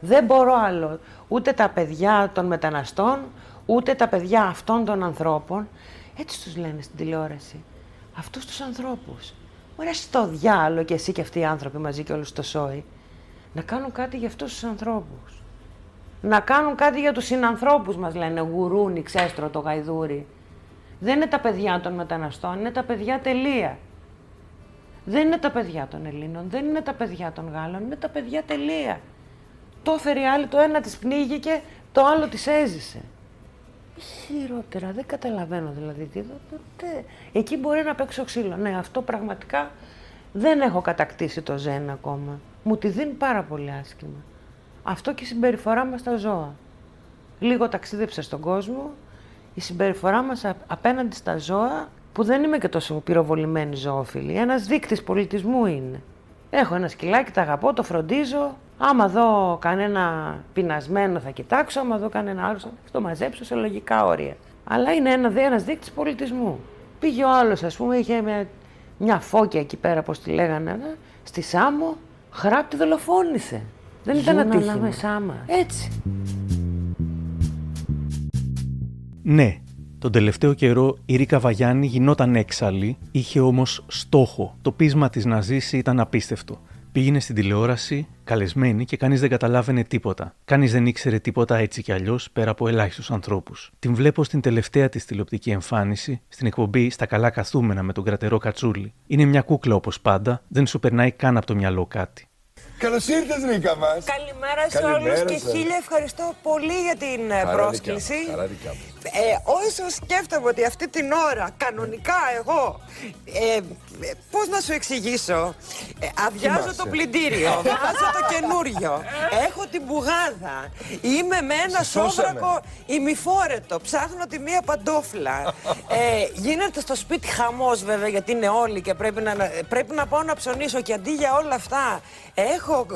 Δεν μπορώ άλλο. Ούτε τα παιδιά των μεταναστών, ούτε τα παιδιά αυτών των ανθρώπων. Έτσι τους λένε στην τηλεόραση. Αυτούς τους ανθρώπους. Ωραία στο διάλογο και εσύ και αυτοί οι άνθρωποι μαζί και όλους στο σόι. Να κάνουν κάτι για αυτούς τους ανθρώπους. Να κάνουν κάτι για τους συνανθρώπους μας λένε γουρούνι, ξέστρο, το γαϊδούρι. Δεν είναι τα παιδιά των μεταναστών, είναι τα παιδιά τελεία. Δεν είναι τα παιδιά των Ελλήνων, δεν είναι τα παιδιά των Γάλλων, είναι τα παιδιά τελεία. Το έφερε η άλλη, το ένα της πνίγηκε, το άλλο της έζησε. Χειρότερα, δεν καταλαβαίνω δηλαδή τι εδώ. τε- Εκεί μπορεί να παίξω ξύλο. Ναι, αυτό πραγματικά δεν έχω κατακτήσει το ζεν ακόμα. Μου τη δίνει πάρα πολύ άσχημα. Αυτό και η συμπεριφορά μας στα ζώα. Λίγο ταξίδεψα στον κόσμο, η συμπεριφορά μας α- απέναντι στα ζώα, που δεν είμαι και τόσο πυροβολημένη ζωόφιλη, ένας δείκτης πολιτισμού είναι. Έχω ένα σκυλάκι, τα αγαπώ, το φροντίζω. Άμα δω κανένα πεινασμένο θα κοιτάξω, άμα δω κανένα άλλο θα το μαζέψω σε λογικά όρια. Αλλά είναι ένα, ένας δείκτης πολιτισμού. Πήγε ο άλλος, ας πούμε, είχε μια, μια φώκια εκεί πέρα, πώς τη λέγανε, ε, στη Σάμο, χράπτη δολοφόνησε. Δεν ήταν Ζουν ατύχημα. ανάμεσά μας. Έτσι. Ναι, τον τελευταίο καιρό η Ρίκα Βαγιάννη γινόταν έξαλλη, είχε όμως στόχο. Το πείσμα της να ζήσει ήταν απίστευτο. Πήγαινε στην τηλεόραση, καλεσμένη και κανείς δεν καταλάβαινε τίποτα. Κανείς δεν ήξερε τίποτα έτσι κι αλλιώς πέρα από ελάχιστους ανθρώπους. Την βλέπω στην τελευταία της τηλεοπτική εμφάνιση, στην εκπομπή Στα καλά καθούμενα με τον κρατερό Κατσούλη. Είναι μια κούκλα όπως πάντα, δεν σου περνάει καν από το μυαλό κάτι. Καλώς ήρθες Ρίκα μας. Καλημέρα σε Καλημέρα όλους και σας. χίλια ευχαριστώ πολύ για την ε, Χαρά πρόσκληση. δικιά μου, χαρά δικιά μου. Ε, όσο σκέφτομαι ότι αυτή την ώρα, κανονικά εγώ, ε, ε, πώς να σου εξηγήσω, ε, αδειάζω Κοιμάσαι. το πλυντήριο, βάζω το καινούριο, έχω την μπουγάδα, είμαι με ένα Σε σώσαμε. σόβρακο ημιφόρετο, ψάχνω τη μία παντόφλα. ε, γίνεται στο σπίτι χαμός βέβαια γιατί είναι όλοι και πρέπει να, πρέπει να πάω να ψωνίσω και αντί για όλα αυτά έχω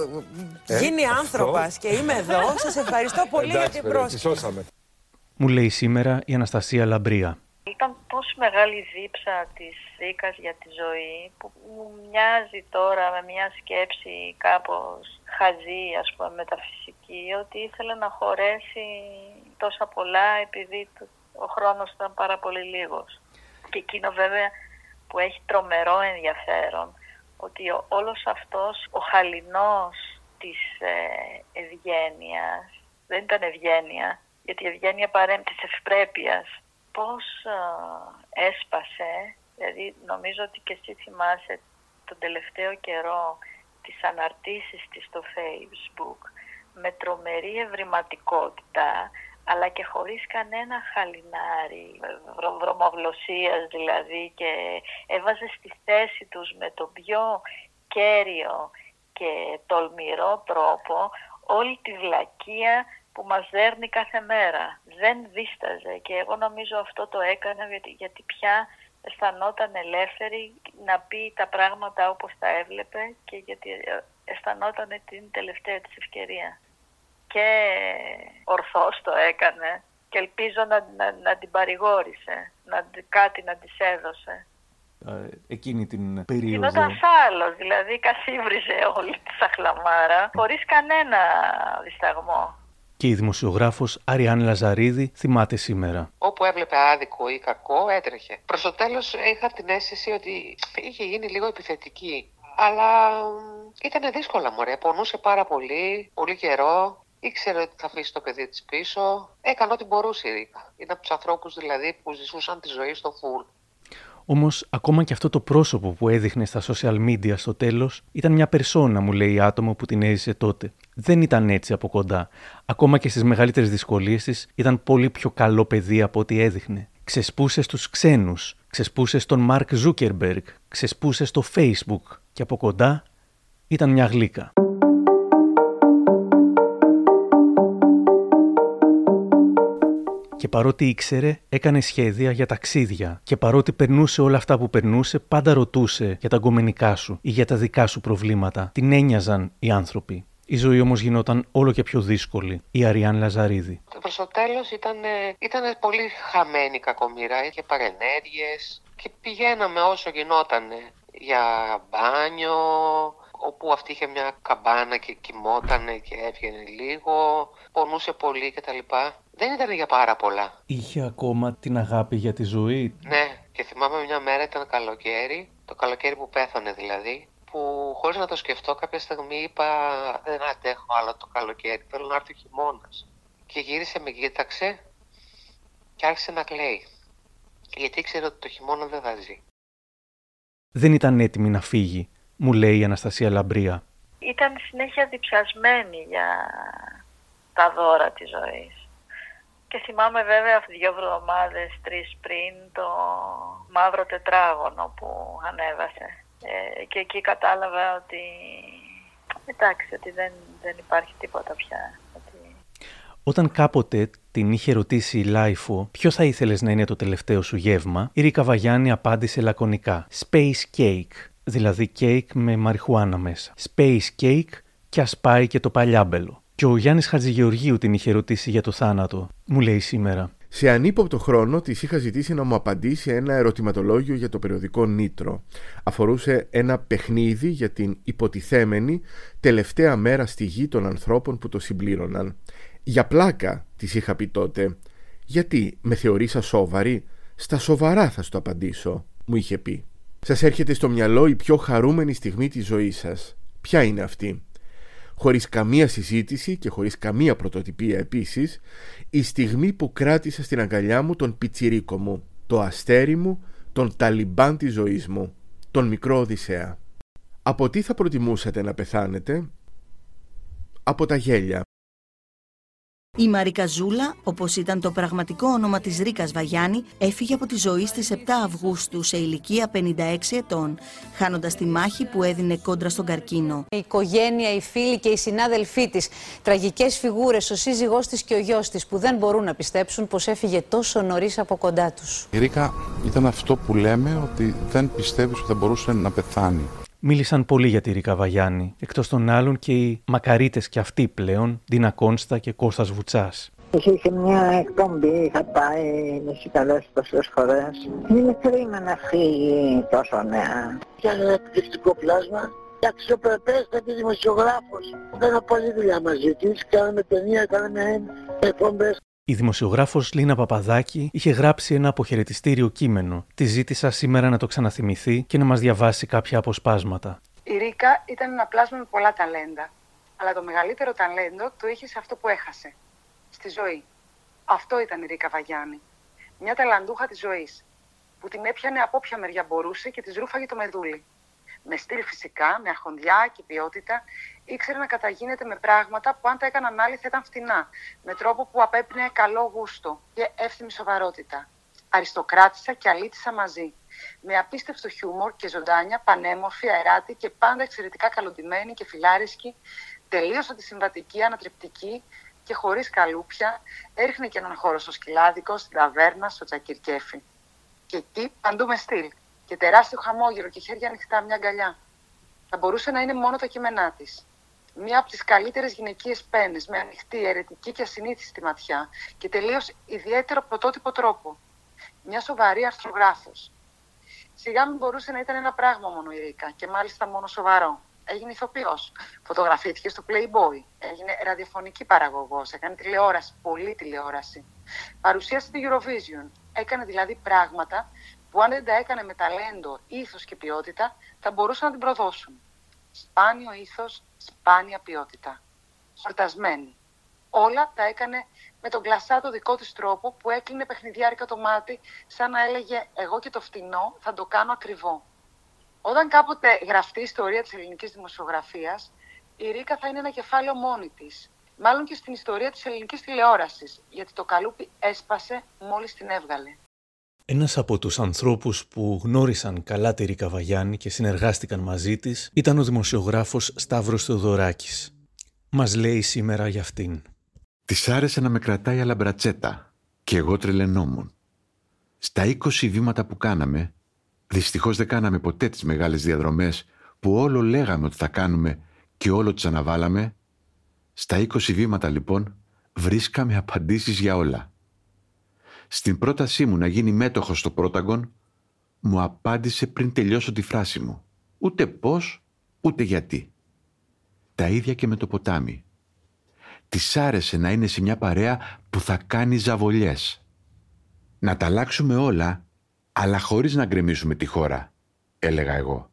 Ε, γίνει αυτό. άνθρωπος και είμαι εδώ. Σας ευχαριστώ πολύ για Εντάξει, την παιδί, τη πρόσκληση. Σώσαμε. Μου λέει σήμερα η Αναστασία Λαμπρία. Ήταν τόσο μεγάλη η δίψα της Ρίκας για τη ζωή που μου μοιάζει τώρα με μια σκέψη κάπως χαζή, ας πούμε, μεταφυσική, ότι ήθελε να χωρέσει τόσα πολλά επειδή το- ο χρόνος ήταν πάρα πολύ λίγος. Και εκείνο βέβαια που έχει τρομερό ενδιαφέρον, ότι ο- όλος αυτός ο χαλινός της ε, ευγένειας, δεν ήταν ευγένεια, γιατί η ευγένεια παρέμει της ευπρέπειας, πώς α, έσπασε, δηλαδή νομίζω ότι και εσύ θυμάσαι τον τελευταίο καιρό τις αναρτήσεις της στο facebook με τρομερή ευρηματικότητα αλλά και χωρίς κανένα χαλινάρι, βρο- βρωμοβλωσίας δηλαδή και έβαζε στη θέση τους με τον πιο κέριο και τολμηρό τρόπο όλη τη βλακεία που μας δέρνει κάθε μέρα. Δεν δίσταζε και εγώ νομίζω αυτό το έκανε γιατί, γιατί πια αισθανόταν ελεύθερη να πει τα πράγματα όπως τα έβλεπε και γιατί ε, αισθανόταν την τελευταία της ευκαιρία. Και ορθώς το έκανε και ελπίζω να, να, να την παρηγόρησε, να, κάτι να της έδωσε. Εκείνη την περίοδο. Γινόταν άλλος, δηλαδή καθίβριζε όλη τη σαχλαμάρα χωρίς κανένα δισταγμό. Και η δημοσιογράφος Αριάν Λαζαρίδη θυμάται σήμερα. Όπου έβλεπε άδικο ή κακό, έτρεχε. Προς το τέλος είχα την αίσθηση ότι είχε γίνει λίγο επιθετική. Αλλά ήταν δύσκολα, μωρέ. Πονούσε πάρα πολύ, πολύ καιρό. Ήξερε ότι θα αφήσει το παιδί της πίσω. Έκανε ό,τι μπορούσε η Ρίκα. Είναι από τους ανθρώπους δηλαδή που ζήσαν τη ζωή στο φουλ. Όμως, ακόμα και αυτό το πρόσωπο που έδειχνε στα social media στο τέλος ήταν μια περσόνα, μου λέει άτομο που την έζησε τότε. Δεν ήταν έτσι από κοντά. Ακόμα και στις μεγαλύτερες δυσκολίες της ήταν πολύ πιο καλό παιδί από ό,τι έδειχνε. Ξεσπούσε στους ξένους, ξεσπούσε στον Μαρκ Ζούκερμπεργκ, ξεσπούσε στο Facebook και από κοντά ήταν μια γλύκα. Και παρότι ήξερε, έκανε σχέδια για ταξίδια. Και παρότι περνούσε όλα αυτά που περνούσε, πάντα ρωτούσε για τα γκομενικά σου ή για τα δικά σου προβλήματα. Την ένοιαζαν οι άνθρωποι. Η ζωή όμως γινόταν όλο και πιο δύσκολη. Η Αριάν Λαζαρίδη. Προς το τέλος ήταν, ήταν πολύ χαμένη η κακομοίρα. Είχε παρενέργειες και πηγαίναμε όσο γινότανε για μπάνιο, όπου αυτή είχε μια καμπάνα και κοιμότανε και έβγαινε λίγο, πονούσε πολύ κτλ. Δεν ήταν για πάρα πολλά. Είχε ακόμα την αγάπη για τη ζωή. Ναι, και θυμάμαι μια μέρα ήταν καλοκαίρι, το καλοκαίρι που πέθανε δηλαδή, που χωρίς να το σκεφτώ κάποια στιγμή είπα δεν αντέχω άλλο το καλοκαίρι, θέλω να έρθει ο χειμώνας. Και γύρισε, με κοίταξε και άρχισε να κλαίει. Γιατί ήξερε ότι το χειμώνα δεν θα ζει. Δεν ήταν έτοιμη να φύγει, μου λέει η Αναστασία Λαμπρία. Ήταν συνέχεια διψασμένη για τα δώρα της ζωής. Και θυμάμαι βέβαια δύο εβδομάδες, τρεις πριν, το μαύρο τετράγωνο που ανέβασε. Ε, και εκεί κατάλαβα ότι εντάξει, ότι δεν, δεν υπάρχει τίποτα πια. Ότι... Όταν κάποτε την είχε ρωτήσει η LiFO ποιο θα ήθελες να είναι το τελευταίο σου γεύμα, η Ρίκα Βαγιάνη απάντησε λακωνικά «Space Cake», δηλαδή κέικ με μαριχουάνα μέσα. «Space Cake» και ας πάει και το παλιάμπελο. Και ο Γιάννης Χατζηγεωργίου την είχε ρωτήσει για το θάνατο. Μου λέει σήμερα. Σε ανύποπτο χρόνο της είχα ζητήσει να μου απαντήσει ένα ερωτηματολόγιο για το περιοδικό Nitro. Αφορούσε ένα παιχνίδι για την υποτιθέμενη τελευταία μέρα στη γη των ανθρώπων που το συμπλήρωναν. Για πλάκα, της είχα πει τότε. Γιατί με θεωρείς ασόβαρη, στα σοβαρά θα σου το απαντήσω, μου είχε πει. Σας έρχεται στο μυαλό η πιο χαρούμενη στιγμή της ζωής σας. Ποια είναι αυτή; Χωρίς καμία συζήτηση και χωρίς καμία πρωτοτυπία επίσης, η στιγμή που κράτησα στην αγκαλιά μου τον πιτσιρίκο μου, το αστέρι μου, τον ταλιμπάν της ζωής μου, τον μικρό Οδυσσέα. Από τι θα προτιμούσατε να πεθάνετε; Από τα γέλια. Η Μαρίκα Ζούλα, όπως ήταν το πραγματικό όνομα της Ρίκας Βαγιάννη, έφυγε από τη ζωή στις 7 Αυγούστου σε ηλικία 56 ετών, χάνοντας τη μάχη που έδινε κόντρα στον καρκίνο. Η οικογένεια, οι φίλοι και οι συνάδελφοί της, τραγικές φιγούρες, ο σύζυγός της και ο γιος της, που δεν μπορούν να πιστέψουν πως έφυγε τόσο νωρίς από κοντά τους. Η Ρίκα ήταν αυτό που λέμε ότι δεν πιστεύεις ότι θα μπορούσε να πεθάνει. Μίλησαν πολύ για τη Ρίκα Βαγιάννη, εκτός των άλλων και οι μακαρίτες και αυτοί πλέον, Δίνα Κόνστα και Κώστας Βουτσάς. Είχε μια εκπομπή, είχα πάει, με καλέσει τόσες φορές. Είναι κρίμα να φύγει τόσο νέα. Και ένα εκπληκτικό πλάσμα και αξιοπρεπέστατη δημοσιογράφος. Έκανα πολλή δουλειά μαζί της, κάναμε ταινία, κάναμε εκπομπές. Η δημοσιογράφος Λίνα Παπαδάκη είχε γράψει ένα αποχαιρετιστήριο κείμενο. Τη ζήτησα σήμερα να το ξαναθυμηθεί και να μας διαβάσει κάποια αποσπάσματα. Η Ρίκα ήταν ένα πλάσμα με πολλά ταλέντα. Αλλά το μεγαλύτερο ταλέντο το είχε σε αυτό που έχασε. Στη ζωή. Αυτό ήταν η Ρίκα Βαγιάννη. Μια ταλαντούχα της ζωής. Που την έπιανε από όποια μεριά μπορούσε και της ρούφαγε το μεδούλι. Με στυλ φυσικά, με αρχοντιά και ποιότητα ήξερε να καταγίνεται με πράγματα που αν τα έκαναν άλλοι θα ήταν φτηνά, με τρόπο που απέπνεε καλό γούστο και εύθυμη σοβαρότητα. Αριστοκράτησα και αλήτησα μαζί. Με απίστευτο χιούμορ και ζωντάνια, πανέμορφη, αεράτη και πάντα εξαιρετικά καλοντημένη και φιλάρισκη, τελείως αντισυμβατική, ανατρεπτική και χωρίς καλούπια, έριχνε και έναν χώρο στο σκυλάδικο, στην ταβέρνα, στο τσακυρκέφι. Και εκεί παντού με στυλ. Και τεράστιο χαμόγελο και χέρια ανοιχτά, μια αγκαλιά. Θα μπορούσε να είναι μόνο τα κείμενά της μία από τις καλύτερες γυναικείες πένες, με ανοιχτή, αιρετική και ασυνήθιστη ματιά και τελείως ιδιαίτερο πρωτότυπο τρόπο. Μια σοβαρή αρθρογράφος. Σιγά μην μπορούσε να ήταν ένα πράγμα μόνο η Ρίκα και μάλιστα μόνο σοβαρό. Έγινε ηθοποιός. Φωτογραφήθηκε στο Playboy. Έγινε ραδιοφωνική παραγωγός. Έκανε τηλεόραση, πολλή τηλεόραση. Παρουσίασε τη Eurovision. Έκανε δηλαδή πράγματα που αν δεν τα έκανε με ταλέντο, ήθος και ποιότητα, θα μπορούσαν να την προδώσουν. Σπάνιο ήθος, σπάνια ποιότητα. Χορτασμένη. Όλα τα έκανε με τον κλασσάτο δικό της τρόπο που έκλεινε παιχνιδιάρικα το μάτι σαν να έλεγε «εγώ και το φτηνό θα το κάνω ακριβό». Όταν κάποτε γραφτεί η ιστορία της ελληνικής δημοσιογραφίας, η Ρίκα θα είναι ένα κεφάλαιο μόνη της. Μάλλον και στην ιστορία της ελληνικής τηλεόρασης, γιατί το καλούπι έσπασε μόλις την έβγαλε. Ένας από τους ανθρώπους που γνώρισαν καλά τη Ρίκα Βαγιάννη και συνεργάστηκαν μαζί της ήταν ο δημοσιογράφος Σταύρος Θεοδωράκης. Μας λέει σήμερα για αυτήν. Της άρεσε να με κρατάει αλαμπρατσέτα και εγώ τρελαινόμουν. Στα 20 βήματα που κάναμε, δυστυχώς δεν κάναμε ποτέ τις μεγάλες διαδρομές που όλο λέγαμε ότι θα κάνουμε και όλο τις αναβάλαμε, στα 20 βήματα λοιπόν βρίσκαμε απαντήσεις για όλα. Στην πρότασή μου να γίνει μέτοχος στο πρόταγκον, μου απάντησε πριν τελειώσω τη φράση μου. Ούτε πώς, ούτε γιατί. Τα ίδια και με το ποτάμι. Της άρεσε να είναι σε μια παρέα που θα κάνει ζαβολιές. Να τα αλλάξουμε όλα, αλλά χωρίς να γκρεμίσουμε τη χώρα, έλεγα εγώ.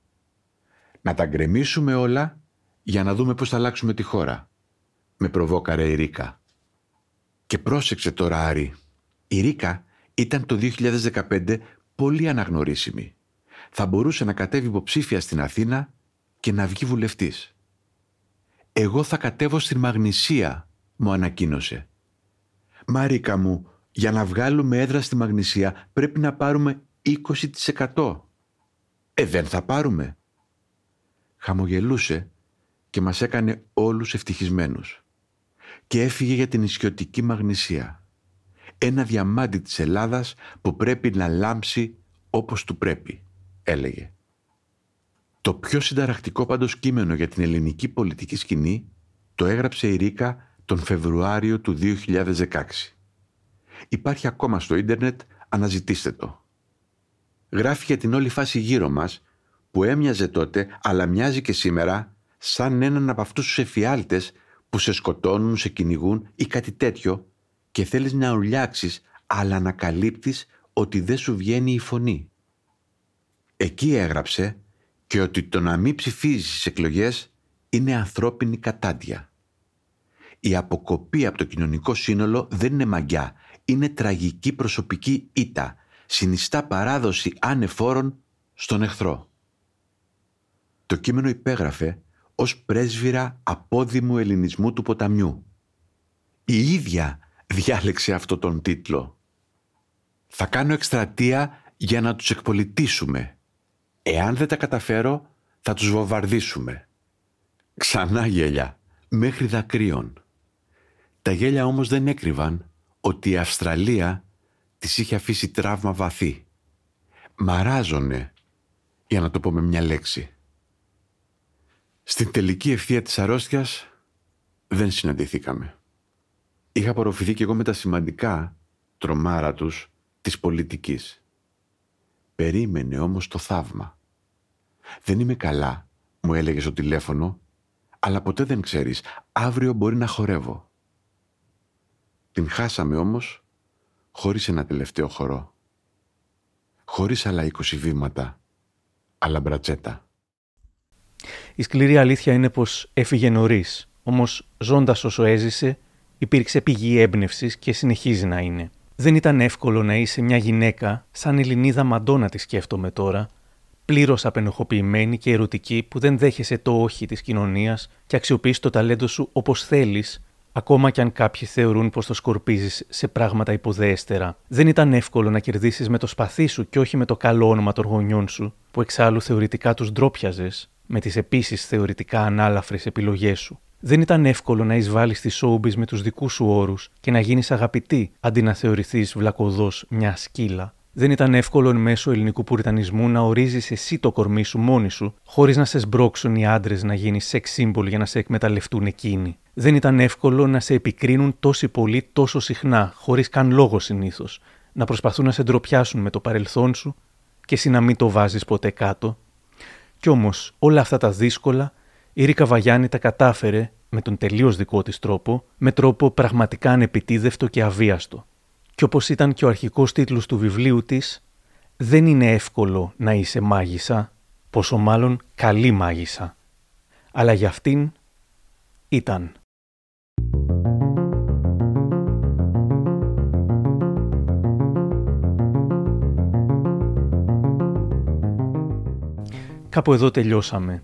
Να τα γκρεμίσουμε όλα για να δούμε πώς θα αλλάξουμε τη χώρα. Με προβόκαρε η Ρίκα. Και πρόσεξε τώρα Άρη, η Ρίκα ήταν το 2015 πολύ αναγνωρίσιμη. Θα μπορούσε να κατέβει υποψήφια στην Αθήνα και να βγει βουλευτής. «Εγώ θα κατέβω στην Μαγνησία», μου ανακοίνωσε. «Μαρίκα μου, για να βγάλουμε έδρα στη Μαγνησία πρέπει να πάρουμε 20%. Ε, δεν θα πάρουμε. Χαμογελούσε και μας έκανε όλους ευτυχισμένους. Και έφυγε για την ισιωτική Μαγνησία ένα διαμάντι της Ελλάδας που πρέπει να λάμψει όπως του πρέπει, έλεγε. Το πιο συνταρακτικό πάντως κείμενο για την ελληνική πολιτική σκηνή το έγραψε η Ρίκα τον Φεβρουάριο του 2016. Υπάρχει ακόμα στο ίντερνετ, αναζητήστε το. Γράφει για την όλη φάση γύρω μας, που έμοιαζε τότε, αλλά μοιάζει και σήμερα, σαν έναν από αυτούς τους εφιάλτες που σε σκοτώνουν, σε κυνηγούν ή κάτι τέτοιο και θέλεις να ουρλιάξεις, αλλά ανακαλύπτεις ότι δεν σου βγαίνει η φωνή. Εκεί έγραψε και ότι το να μην ψηφίζεις στις εκλογές είναι ανθρώπινη κατάντια. Η αποκοπή από το κοινωνικό σύνολο δεν είναι μαγιά, είναι τραγική προσωπική ήττα, συνιστά παράδοση ανεφόρων στον εχθρό. Το κείμενο υπέγραφε ως πρέσβυρα απόδημου ελληνισμού του ποταμιού. Η ίδια διάλεξε αυτό τον τίτλο. Θα κάνω εκστρατεία για να τους εκπολιτήσουμε. Εάν δεν τα καταφέρω, θα τους βομβαρδίσουμε. Ξανά γέλια, μέχρι δακρύων. Τα γέλια όμως δεν έκρυβαν ότι η Αυστραλία της είχε αφήσει τραύμα βαθύ. Μαράζωνε, για να το πω με μια λέξη. Στην τελική ευθεία της αρρώστιας δεν συναντηθήκαμε. Είχα απορροφηθεί κι εγώ με τα σημαντικά τρομάρα τους της πολιτικής. Περίμενε όμως το θαύμα. «Δεν είμαι καλά», μου έλεγες στο τηλέφωνο, «αλλά ποτέ δεν ξέρεις, αύριο μπορεί να χορεύω». Την χάσαμε όμως χωρίς ένα τελευταίο χορό. Χωρίς άλλα είκοσι βήματα, αλλά μπρατσέτα. Η σκληρή αλήθεια είναι πως έφυγε νωρίς, όμως ζώντας όσο έζησε, υπήρξε πηγή έμπνευσης και συνεχίζει να είναι. Δεν ήταν εύκολο να είσαι μια γυναίκα, σαν Ελληνίδα Μαντόνα τη σκέφτομαι τώρα, πλήρως απενοχοποιημένη και ερωτική που δεν δέχεσαι το όχι της κοινωνίας και αξιοποιείς το ταλέντο σου όπως θέλεις, ακόμα κι αν κάποιοι θεωρούν πως το σκορπίζεις σε πράγματα υποδέστερα. Δεν ήταν εύκολο να κερδίσεις με το σπαθί σου και όχι με το καλό όνομα των γονιών σου, που εξάλλου θεωρητικά τους ντρόπιαζες, με τις επίσης θεωρητικά ανάλαφρες επιλογές σου. Δεν ήταν εύκολο να εισβάλλεις στη showbiz με τους δικούς σου όρους και να γίνεις αγαπητή αντί να θεωρηθείς βλακοδό μια σκύλα. Δεν ήταν εύκολο εν μέσω ελληνικού πουριτανισμού να ορίζεις εσύ το κορμί σου μόνη σου, χωρίς να σε σμπρώξουν οι άντρες να γίνεις σεξ σύμπολ για να σε εκμεταλλευτούν εκείνοι. Δεν ήταν εύκολο να σε επικρίνουν τόσοι πολλοί τόσο συχνά, χωρίς καν λόγο συνήθως, να προσπαθούν να σε ντροπιάσουν με το παρελθόν σου και εσύ να μην το βάζεις ποτέ κάτω. Κι όμως όλα αυτά τα δύσκολα η Ρίκα Βαγιάννη τα κατάφερε με τον τελείως δικό της τρόπο, με τρόπο πραγματικά ανεπιτίδευτο και αβίαστο. Και όπως ήταν και ο αρχικός τίτλος του βιβλίου της, δεν είναι εύκολο να είσαι μάγισσα, πόσο μάλλον καλή μάγισσα. Αλλά για αυτήν ήταν. Κάπου εδώ τελειώσαμε.